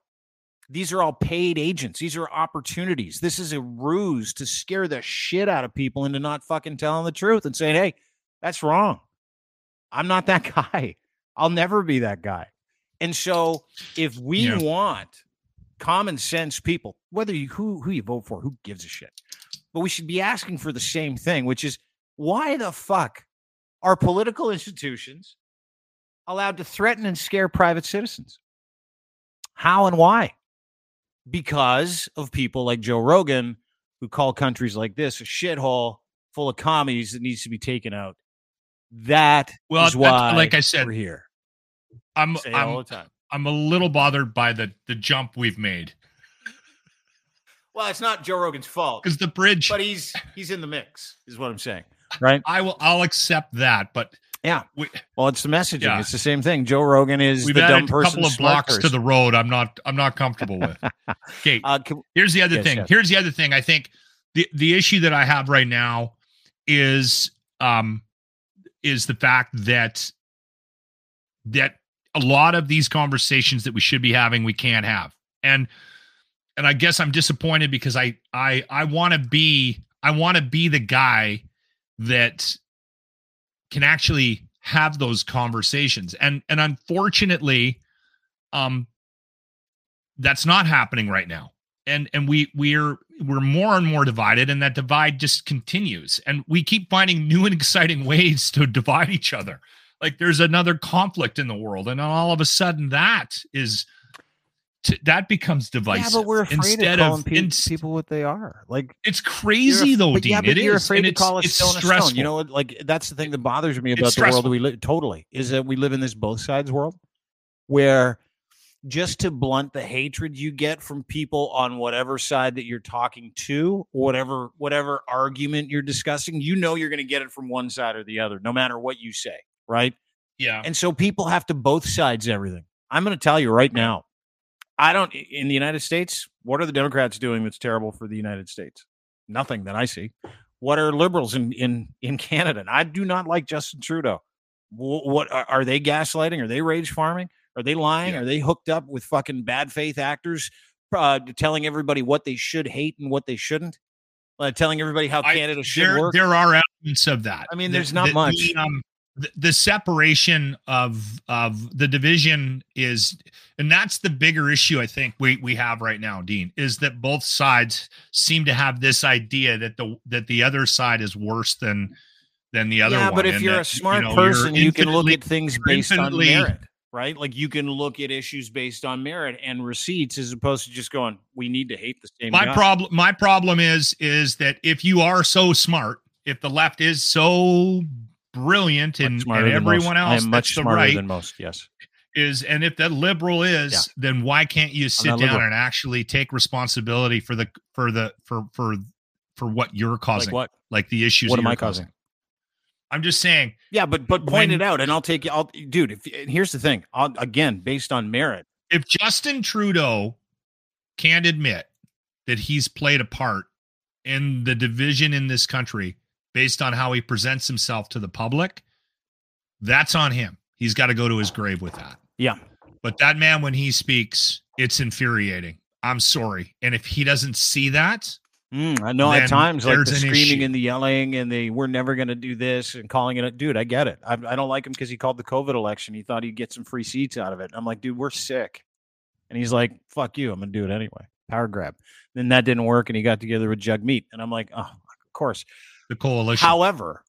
These are all paid agents. These are opportunities. This is a ruse to scare the shit out of people into not fucking telling the truth and saying, hey, that's wrong. I'm not that guy. I'll never be that guy. And so if we Yeah. want common sense people, whether you who who you vote for, who gives a shit? But we should be asking for the same thing, which is why the fuck are political institutions allowed to threaten and scare private citizens? How and why? Because of people like Joe Rogan who call countries like this a shithole full of commies that needs to be taken out. That Well, is that's- why like I said, we're here. I'm Say it all I'm the time. I'm a little bothered by the the jump we've made Well, it's not Joe Rogan's fault, because the bridge. but he's he's in the mix, is what I'm saying. Right? I will I'll accept that, but Yeah. we, Well, it's the messaging. Yeah. It's the same thing. Joe Rogan is we've the dumb added a person. couple of smart blocks to the road. I'm not I'm not comfortable with. Okay, Uh, can- here's the other Yes, thing. yes. Here's the other thing. I think the the issue that I have right now is um is the fact that that a lot of these conversations that we should be having we can't have. And and I guess I'm disappointed because I I I want to be I want to be the guy that can actually have those conversations. And and unfortunately um that's not happening right now and and we we're we're more and more divided and that divide just continues and we keep finding new and exciting ways to divide each other like there's another conflict in the world and all of a sudden that is t- that becomes divisive. yeah, but we're afraid instead of calling of pe- ins- people what they are. Like it's crazy though but Dean. yeah, but it you're is, afraid and to it's, call a it's stone stressful. stone. You know? Like that's the thing that bothers me about the world we live. Totally, is that we live in this both sides world, where just to blunt the hatred you get from people on whatever side that you're talking to, whatever whatever argument you're discussing, you know you're going to get it from one side or the other, no matter what you say, right? yeah And so people have to both sides everything. I'm going to tell you right now. I don't in the United States, what are the Democrats doing that's terrible for the United States? Nothing that I see. What are liberals in in in Canada? And I do not like Justin Trudeau. Wh- What are, are they gaslighting? Are they rage farming? Are they lying? Yeah. Are they hooked up with fucking bad faith actors uh, telling everybody what they should hate and what they shouldn't? Uh, telling everybody how I- Canada should there, work? there are elements of that. I mean, The- there's not the- much. The, um, the, the separation of of the division is, and that's the bigger issue I think we we have right now, Dean, is that both sides seem to have this idea that the that the other side is worse than than the other yeah, one. but if and you're that, a smart you know, person, you can look at things based on merit, right? Like you can look at issues based on merit and receipts, as opposed to just going, "We need to hate the same." my guy." problem my problem is is that if you are so smart if the left is so brilliant Much and, smarter and than most. everyone I else am that's much the smarter right than most. Yes, is and if that liberal is Yeah. then why can't you sit down liberal. and actually take responsibility for the for the for for for what you're causing like what? like the issues What that am I you're causing? i'm just saying Yeah, but but point When- it out, and I'll take you. I'll, dude. If here's the thing, I'll, again, based on merit, if justin trudeau can't admit that he's played a part in the division in this country based on how he presents himself to the public that's on him he's got to go to his grave with that yeah, but that man when he speaks it's infuriating i'm sorry and if he doesn't see that Mm, I know at times like the screaming issue. and the yelling and the we're never going to do this and calling it a dude. I get it. I, I don't like him because he called the COVID election. He thought he'd get some free seats out of it. I'm like, dude, we're sick. And he's like, fuck you. I'm going to do it anyway. Power grab. Then that didn't work and he got together with Jagmeet. And I'm like, oh, of course. The coalition However,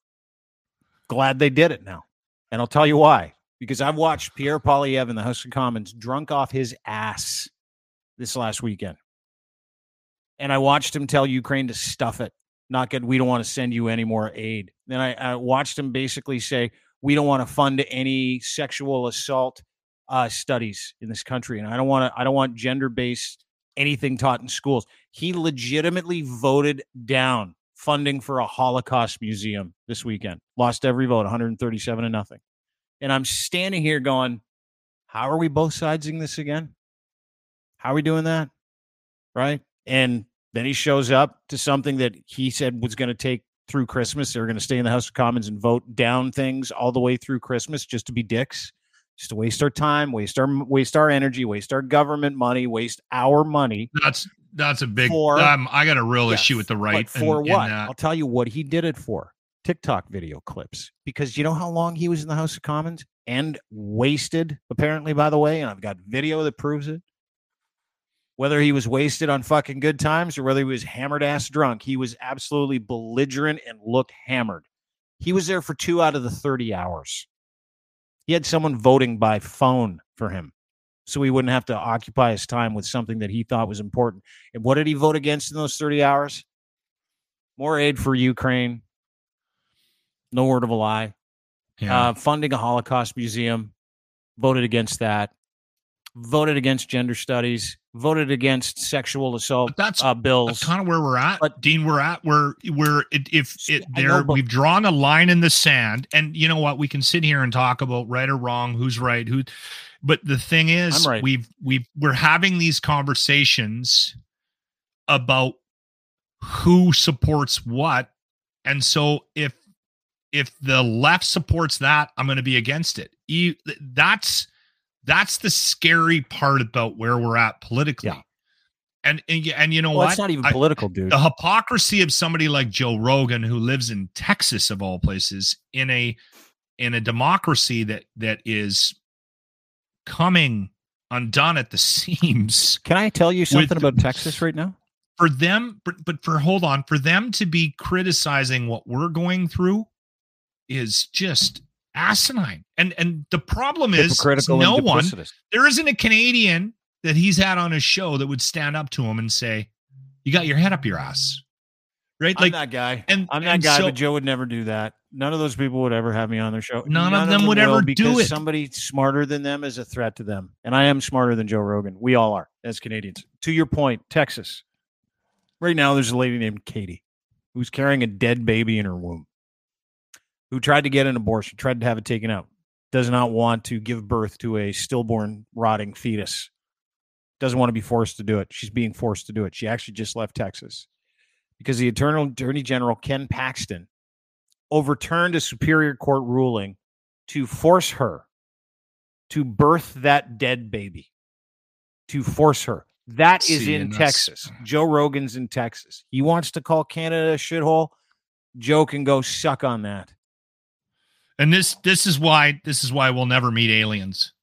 glad they did it now. And I'll tell you why. Because I've watched Pierre Poilievre in the House of Commons drunk off his ass this last weekend. And I watched him tell Ukraine to stuff it. Not good. We don't want to send you any more aid. Then I, I watched him basically say, we don't want to fund any sexual assault uh, studies in this country. And I don't want to, I don't want gender based anything taught in schools. He legitimately voted down funding for a Holocaust museum this weekend. Lost every vote, 137 to nothing. And I'm standing here going, how are we both sidesing this again? How are we doing that? Right. And then he shows up to something that he said was going to take through Christmas. They were going to stay in the House of Commons and vote down things all the way through Christmas just to be dicks, just to waste our time, waste our waste our energy, waste our government money, waste our money. that's that's a big For- um, i got a real Yeah, issue with the right for in- what? I'll tell you what he did it for. TikTok video clips. Because you know how long he was in the House of Commons? and wasted, apparently, by the way. And I've got video that proves it. Whether he was wasted on fucking good times or whether he was hammered ass drunk, he was absolutely belligerent and looked hammered. He was there for two out of the 30 hours. He had someone voting by phone for him so he wouldn't have to occupy his time with something that he thought was important. And what did he vote against in those 30 hours? More aid for Ukraine. No word of a lie. Yeah. Uh, funding a Holocaust museum. Voted against that. Voted against gender studies. Voted against sexual assault But that's uh, bills. That's kind of where we're at, But- Dean. We're at where where it, if it there know, but- we've drawn a line in the sand, and you know what? We can sit here and talk about right or wrong, who's right, who. But the thing is, right. we've we've we're having these conversations about who supports what, and so if if the left supports that, I'm going to be against it. You, that's that's the scary part about where we're at politically. Yeah. And and, and you know well, what? it's not even I- political, dude. the hypocrisy of somebody like Joe Rogan who lives in Texas of all places in a in a democracy that that is coming undone at the seams Can I tell you something With- about Texas right now? for them but, but for hold on for them to be criticizing what we're going through is just asinine and and the problem is no one there isn't a Canadian that he's had on his show that would stand up to him and say, "You got your head up your ass," right? I'm Like that guy. and- I'm that and guy, so- but Joe would never do that. None of those people would ever have me on their show. None of them would will ever do because it. Somebody smarter than them is a threat to them, and I am smarter than Joe Rogan. We all are as Canadians. To your point, Texas. Right now, there's a lady named Katie who's carrying a dead baby in her womb, who tried to get an abortion, tried to have it taken out, does not want to give birth to a stillborn, rotting fetus. Doesn't want to be forced to do it. She's being forced to do it. She actually just left Texas because the Eternal Attorney General Ken Paxton overturned a Superior Court ruling to force her to birth that dead baby. To force her. That is See, in Texas. Joe Rogan's in Texas. He wants to call Canada a shithole. Joe can go suck on that. And this this is why this is why we'll never meet aliens.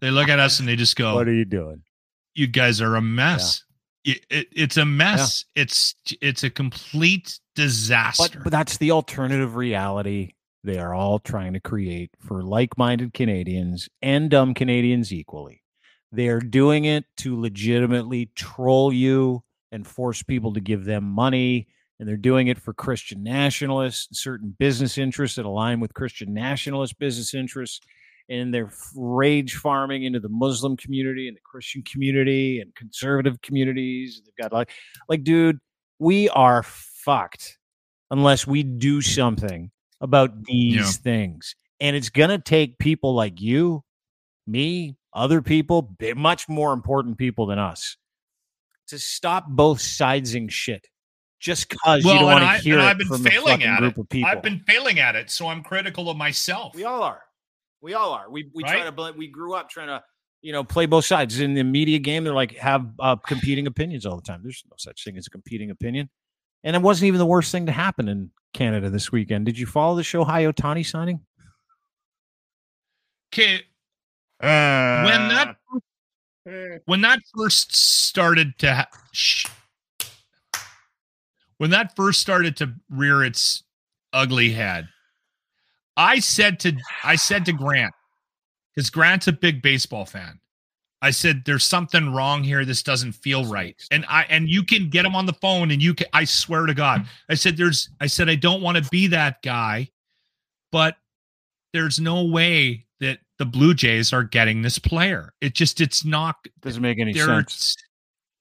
They look at us and they just go, what are you doing? "You guys are a mess." It, it- it's a mess. It's it's a complete disaster. But, but that's the alternative reality they are all trying to create for like minded Canadians and dumb Canadians equally. They are doing it to legitimately troll you and force people to give them money. And they're doing it for Christian nationalists, and certain business interests that align with Christian nationalist business interests. And they're rage farming into the Muslim community and the Christian community and conservative communities. They've got like, like, dude, we are fucked unless we do something about these Yeah. things. And it's going to take people like you, me, other people, much more important people than us, to stop both sidesing shit just because you Well, don't and want I- to hear and it I've been from a failing fucking at group it. of people. I've been failing at it, so I'm critical of myself. We all are. We all are. We we try to blend. We grew up trying to you know play both sides in the media game. They're like have uh, competing opinions all the time. There's no such thing as a competing opinion. And it wasn't even the worst thing to happen in Canada this weekend. Did you follow the Shohei Ohtani signing? Okay, when that when that first started to ha- shh, when that first started to rear its ugly head i said to i said to grant because grant's a big baseball fan i said there's something wrong here this doesn't feel right and i and you can get him on the phone and you can i swear to god i said there's i said i don't want to be that guy but there's no way that the blue jays are getting this player it just it's not Doesn't make any sense.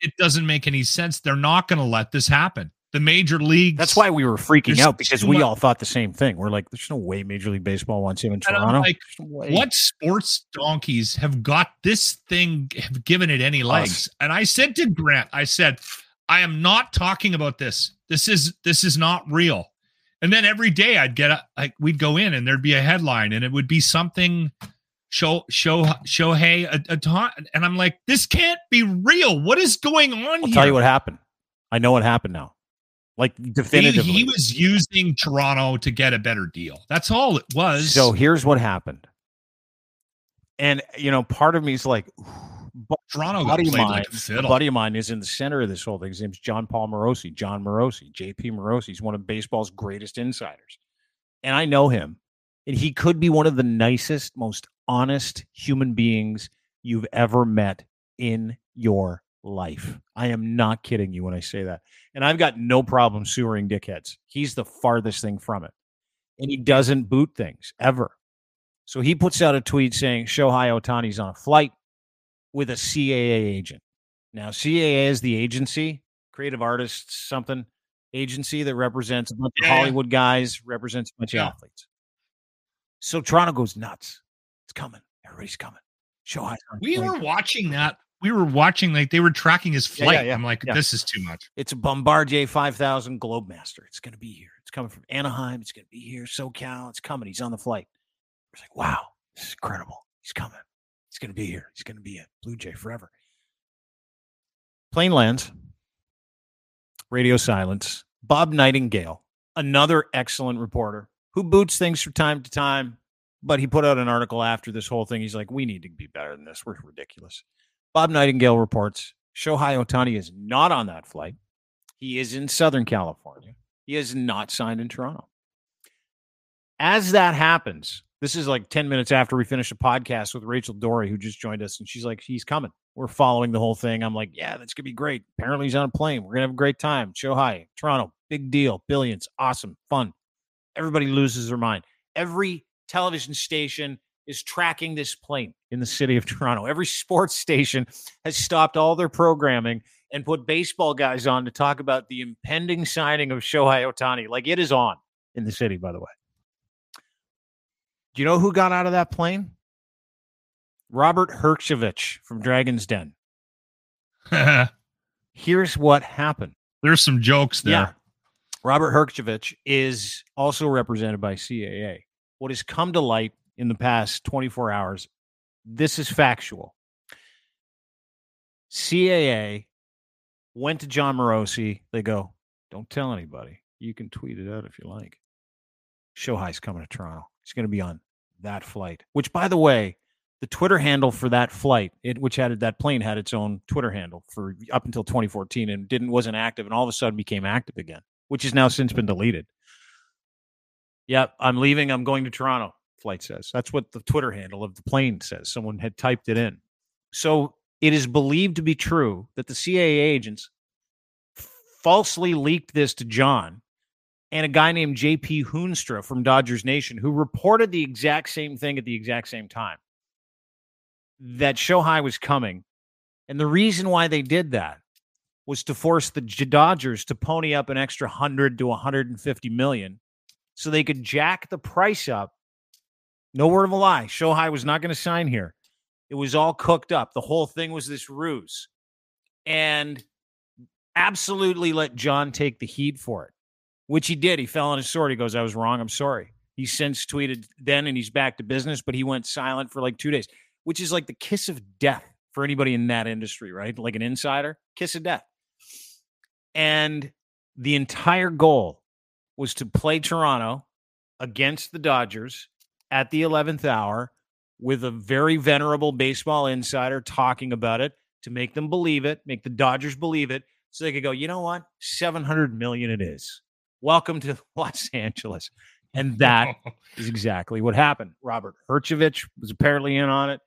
It doesn't make any sense. They're not going to let this happen. The major leagues. That's why we were freaking out because we much- all thought the same thing. We're like, there's no way Major League Baseball wants him in Toronto. like, no. What sports donkeys have got this thing, have given it any legs? And I said to Grant, I said, I am not talking about this. This is this is not real. And then every day I'd get a, like we'd go in and there'd be a headline and it would be something show show show hey a, a ton and I'm like this can't be real. What is going on here? I'll here? tell you what happened. I know what happened now. Like He, definitively. he was using Toronto to get a better deal. That's all it was. So here's what happened. And you know, part of me is like, but Toronto buddy of played mine, like buddy of mine is in the center of this whole thing. His name's Jon Paul Morosi, Jon Morosi, JP Morosi. He's one of baseball's greatest insiders. And I know him. And he could be one of the nicest, most honest human beings you've ever met in your life. I am not kidding you when I say that. And I've got no problem sewering dickheads. He's the farthest thing from it. And he doesn't boot things ever. So he puts out a tweet saying Shohei Ohtani's on a flight with a CAA agent. Now, CAA is the agency, creative artists, something agency that represents a bunch of. Hollywood guys, represents a bunch Yeah. of athletes. So Toronto goes nuts. It's coming. Everybody's coming. Shohei's on we were watching that. We were watching like they were tracking his Yeah, flight. yeah, yeah, I'm like, yeah. this is too much. It's a Bombardier 5000 Globemaster. It's going to be here. It's coming from Anaheim. It's going to be here. SoCal. It's coming. He's on the flight. It's like, wow, this is incredible. He's coming. He's going to be here. He's going to be a Blue Jay forever. Plane lands. Radio silence. Bob Nightingale, another excellent reporter who boots things from time to time, but he put out an article after this whole thing. He's like, we need to be better than this. We're ridiculous. Bob Nightingale reports Shohei Ohtani is not on that flight. He is in Southern California. He is not signed in Toronto. As that happens, this is like 10 minutes after we finish a podcast with Rachel Dory, who just joined us, and she's like, he's coming. We're following the whole thing. I'm like, yeah, that's going to be great. Apparently, he's on a plane. We're going to have a great time. Shohei, Toronto, big deal, billions, awesome, fun. Everybody loses their mind. Every television station is tracking this plane in the city of Toronto. Every sports station has stopped all their programming and put baseball guys on to talk about the impending signing of Shohei Ohtani. Like it is on in the city, by the way. Do you know who got out of that plane? Robert Herkshovich from Dragon's Den. Here's what happened. There's some jokes there. Yeah. Robert Herkshovich is also represented by CAA. What has come to light in the past 24 hours, this is factual. CAA went to Jon Morosi. They go, don't tell anybody. You can tweet it out if you like. Shohei's coming to Toronto. He's going to be on that flight, which, by the way, the Twitter handle for that flight, it, which had that plane had its own Twitter handle for up until 2014 and didn't wasn't active, and all of a sudden became active again, which has now since been deleted. Yep, I'm leaving. I'm going to Toronto. Flight says that's what the Twitter handle of the plane says. Someone had typed it in. So it is believed to be true that the CAA agents falsely leaked this to Jon and a guy named JP Hoornstra from Dodgers Nation who reported the exact same thing at the exact same time that Shohei was coming. And the reason why they did that was to force the Dodgers to pony up an extra 100 to 150 million so they could jack the price up. No word of a lie. Shohei was not going to sign here. It was all cooked up. The whole thing was this ruse. And absolutely let Jon take the heat for it, which he did. He fell on his sword. He goes, I was wrong. I'm sorry. He since tweeted then and he's back to business, but he went silent for like two days, which is like the kiss of death for anybody in that industry, right? Like an insider, kiss of death. And the entire goal was to play Toronto against the Dodgers at the 11th hour with a very venerable baseball insider talking about it to make them believe it, make the Dodgers believe it, so they could go, you know what? 700 million it is. Welcome to Los Angeles. And that is exactly what happened. Robert Herchovich was apparently in on it,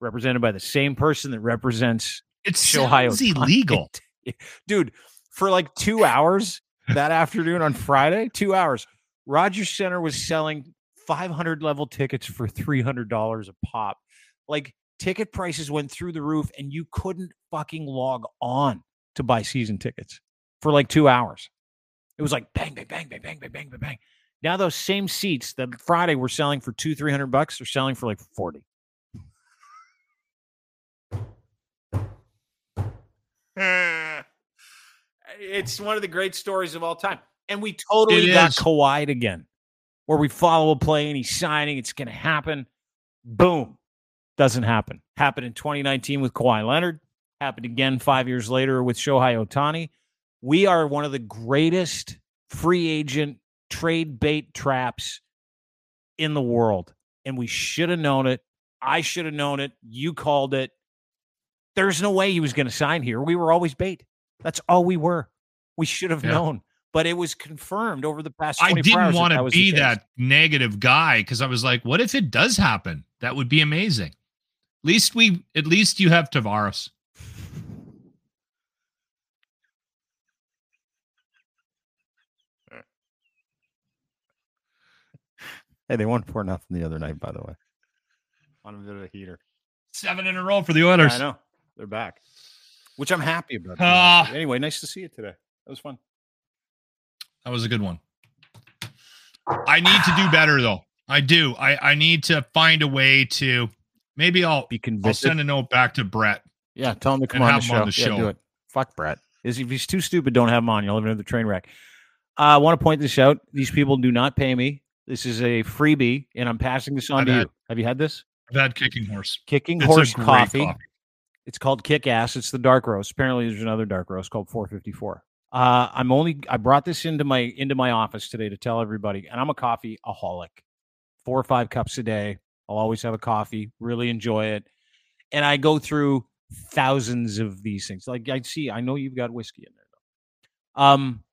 represented by the same person that represents it's Shohei sounds Ohtani. illegal. Dude, for like two hours that afternoon on Friday, two hours, Rogers Center was selling 500 level tickets for $300 a pop. Like ticket prices went through the roof and you couldn't fucking log on to buy season tickets for like two hours. It was like bang, bang, bang, bang, bang, bang, bang, bang, bang. Now those same seats that Friday were selling for two, three hundred bucks are selling for like forty. it's one of the great stories of all time. And we totally It got is. Kawhi again, where we follow a play and he's signing, it's going to happen. Boom. Doesn't happen. Happened in 2019 with Kawhi Leonard. Happened again five years later with Shohei Ohtani. We are one of the greatest free agent trade bait traps in the world. And we should have known it. I should have known it. You called it. There's no way he was going to sign here. We were always bait. That's all we were. We should have Yeah. known. But it was confirmed over the past I didn't want to was be that negative guy because I was like, what if it does happen? That would be amazing. At least we, at least you have Tavares. Hey, they won four nothing the other night, by the way. On a bit of a heater. Seven in a row for the Oilers. I know they're back, which I'm happy about. to be honest uh, with you. anyway, nice to see you today. That was fun. That was a good one. I need to do better though. I do. I I need to find a way to maybe I'll Be I'll send a note back to Brett. yeah, tell him to come on, the him on show. Yeah, do it. Fuck Brett. Is if he's too stupid, don't have him on. You'll live in another train wreck. Uh, I want to point this out. These people do not pay me. This is a freebie, and I'm passing this on I've to had- you. Have you had this? I've had kicking horse. Kicking It's Horse great coffee. It's called Kick Ass. It's the dark roast. Apparently, there's another dark roast called 454. Uh, I'm only I brought this into my into my office today to tell everybody, and I'm a coffee aholic. Four or five cups a day. I'll always have a coffee. Really enjoy it, and I go through thousands of these things. Like I see, I know you've got whiskey in there. Though. Um,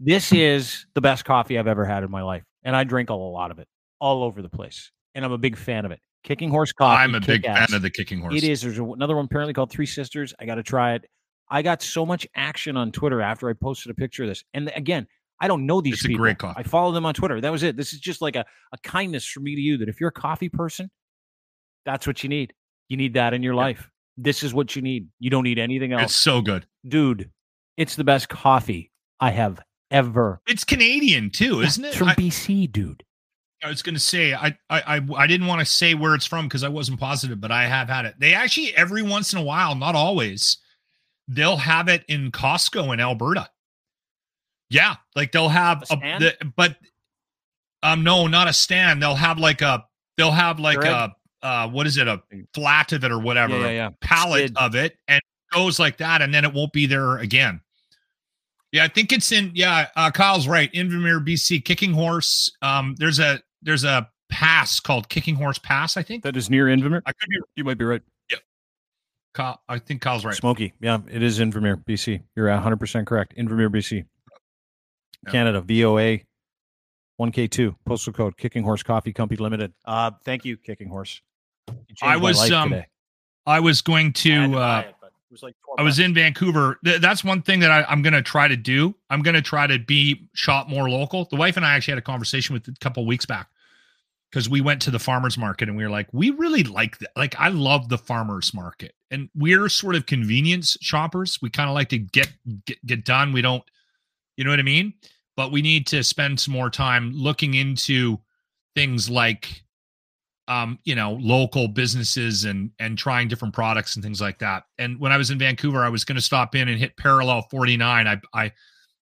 this is the best coffee I've ever had in my life, and I drink a lot of it all over the place, and I'm a big fan of it. Kicking Horse Coffee. I'm a big Kick-Ass. fan of the kicking horse. It is. There's another one apparently called Three Sisters. I got to try it. I got so much action on Twitter after I posted a picture of this. And again, I don't know these It's a people. great coffee. I follow them on Twitter. That was it. This is just like a, a kindness from me to you that if you're a coffee person, that's what you need. You need that in your life. This is what you need. You don't need anything else. It's so good. Dude, it's the best coffee I have ever. It's Canadian too, isn't it? It's from I, BC, dude. I was going to say I, I I I didn't want to say where it's from because I wasn't positive, but I have had it. They actually every once in a while, not always, they'll have it in Costco in Alberta. Yeah, like they'll have A a, the, but um no, not a stand. They'll have like a they'll have like a uh what is it a flat of it or whatever Yeah, yeah, yeah. pallet Skid. of it and it goes like that and then it won't be there again. Yeah, I think it's in. Yeah, uh, Kyle's right. Invermere, BC, Kicking Horse. Um, there's a there's a pass called Kicking Horse Pass. I think. That is near Invermere. I could be. You might be right. Kyle, I think Kyle's right. Smoky. Yeah, it is Invermere, BC. You're 100% correct. Invermere, BC. Yeah. Canada, VOA 1K2, postal code, Kicking Horse Coffee Company Limited. Uh, thank you, Kicking Horse. You I was, um, today. I was going I had to. buy uh it, was like I was in Vancouver. Th- that's one thing that I, I'm going to try to do. I'm going to try to be shop more local. The wife and I actually had a conversation with a couple of weeks back because we went to the farmers market and we were like, we really like that. Like, I love the farmers market, and we're sort of convenience shoppers. We kind of like to get, get get done. We don't, you know what I mean? But we need to spend some more time looking into things like um, you know, local businesses and and trying different products and things like that. And when I was in Vancouver, I was going to stop in and hit Parallel 49. I I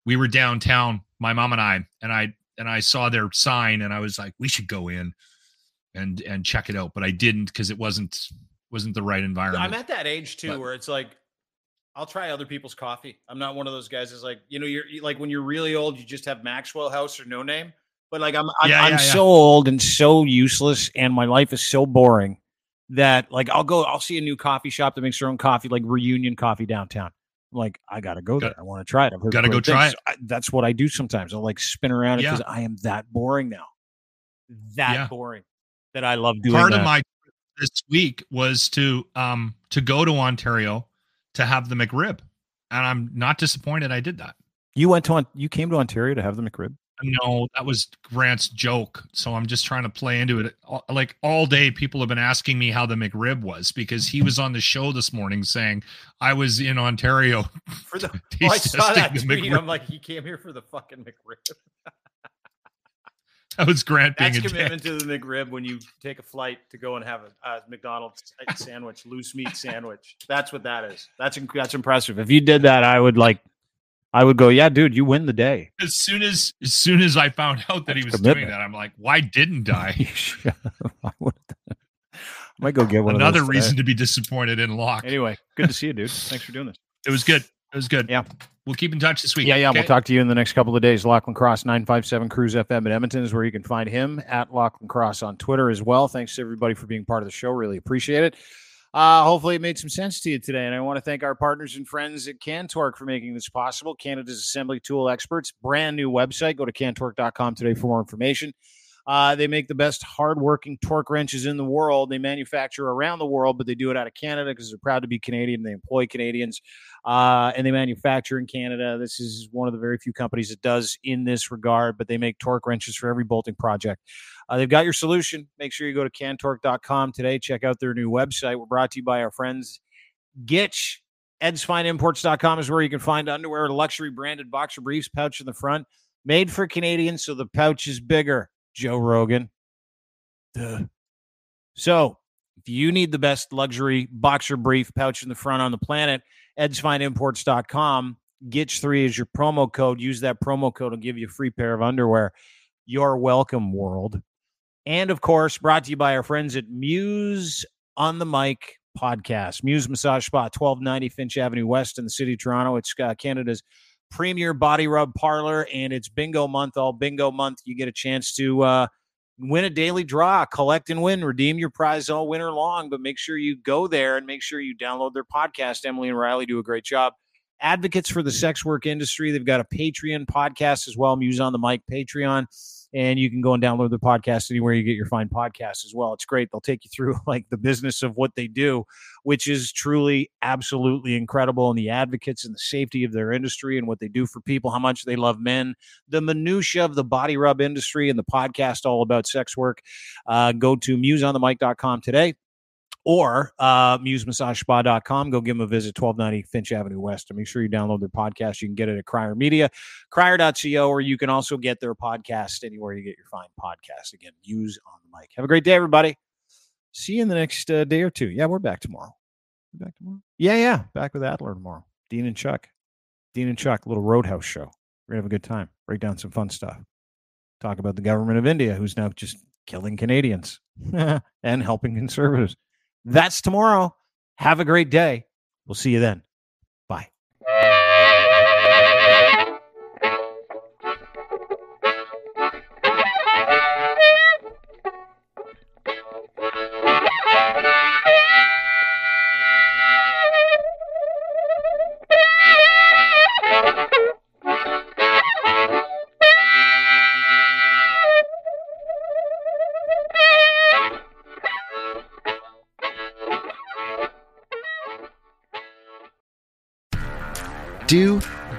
we were downtown, my mom and I, and I and I saw their sign and I was like, we should go in and and check it out, but I didn't because it wasn't wasn't the right environment. I'm at that age too But- where it's like, I'll try other people's coffee. I'm not one of those guys that's like, you know, you're you- like when you're really old, you just have Maxwell House or no name. But like I'm, I'm, Yeah, I'm yeah. so old and so useless, and my life is so boring that like I'll go, I'll see a new coffee shop that makes their own coffee, like Reunion Coffee downtown. Like, I gotta go Got- there. I want to try it. I've heard gotta go try things. I, that's what I do sometimes. I'll like spin around it Yeah. because I am that boring now. That Yeah. boring that I love doing. Part that. of my this week was to um to go to Ontario to have the McRib, and I'm not disappointed I did that. you went to, you came to Ontario to have the McRib. No, that was Grant's joke. So I'm just trying to play into it. Like all day, people have been asking me how the McRib was because he was on the show this morning saying I was in Ontario. For the taste Oh, I saw that tweet. I'm like, he came here for the fucking McRib. That was Grant being That's a commitment dick. to the McRib when you take a flight to go and have a uh, McDonald's sandwich, loose meat sandwich. That's what that is. That's that's impressive. If you did that, I would like, I would go, yeah, dude, you win the day. As soon as as soon as I found out that he was That's doing that, I'm like, why didn't I? I would. I might go get one. Another of those today. reason to be disappointed in Locke. Anyway, good to see you, dude. Thanks for doing this. It was good. It was good. Yeah. We'll keep in touch this week. Yeah, yeah. okay? We'll talk to you in the next couple of days. Lochlin Cross, 957 CRUZ FM at Edmonton is where you can find him at Lochlin Cross on Twitter as well. Thanks to everybody for being part of the show. Really appreciate it. Uh, hopefully, it made some sense to you today. And I want to thank our partners and friends at Cantork for making this possible. Canada's assembly tool experts, brand new website. Go to cantork.com today for more information. Uh, they make the best hardworking torque wrenches in the world. They manufacture around the world, but they do it out of Canada because they're proud to be Canadian. They employ Canadians uh, and they manufacture in Canada. This is one of the very few companies that does in this regard, but they make torque wrenches for every bolting project. Uh, they've got your solution. Make sure you go to cantork.com today. Check out their new website. We're brought to you by our friends Gitch. EdsFineImports.com is where you can find underwear, luxury branded boxer briefs, pouch in the front, made for Canadians, so the pouch is bigger. Joe Rogan. Duh. So, if you need the best luxury boxer brief pouch in the front on the planet, edsfineimports.com. Gitch3 is your promo code. Use that promo code. It'll give you a free pair of underwear. You're welcome, world. And of course, brought to you by our friends at Muse on the Mic podcast. Muse Massage Spa, 1290 Finch Avenue West in the city of Toronto. It's uh, Canada's premier body rub parlor, and it's bingo month. All bingo month, you get a chance to uh, win a daily draw, collect and win, redeem your prize all winter long. But make sure you go there and make sure you download their podcast. Emily and Riley do a great job. Advocates for the sex work industry. They've got a Patreon podcast as well. Muse on the mic Patreon and you can go and download the podcast anywhere you get your fine podcasts as well. It's great. They'll take you through like the business of what they do, which is truly absolutely incredible, and the advocates and the safety of their industry and what they do for people, how much they love men, the minutia of the body rub industry, and the podcast all about sex work. Uh, go to museonthemic.com today or uh, musemassage.spa.com. Go give them a visit, 1290 Finch Avenue West. And make sure you download their podcast. You can get it at Crier Media, crier.co, or you can also get their podcast anywhere you get your fine podcast. Again, Muse on the mic. Have a great day, everybody. See you in the next uh, day or two. Yeah, we're back tomorrow. We're back tomorrow? Yeah, yeah. Back with Adler tomorrow. Dean and Chuck. Dean and Chuck, little roadhouse show. We're going to have a good time. Break down some fun stuff. Talk about the government of India, who's now just killing Canadians and helping conservatives. That's tomorrow. Have a great day. We'll see you then.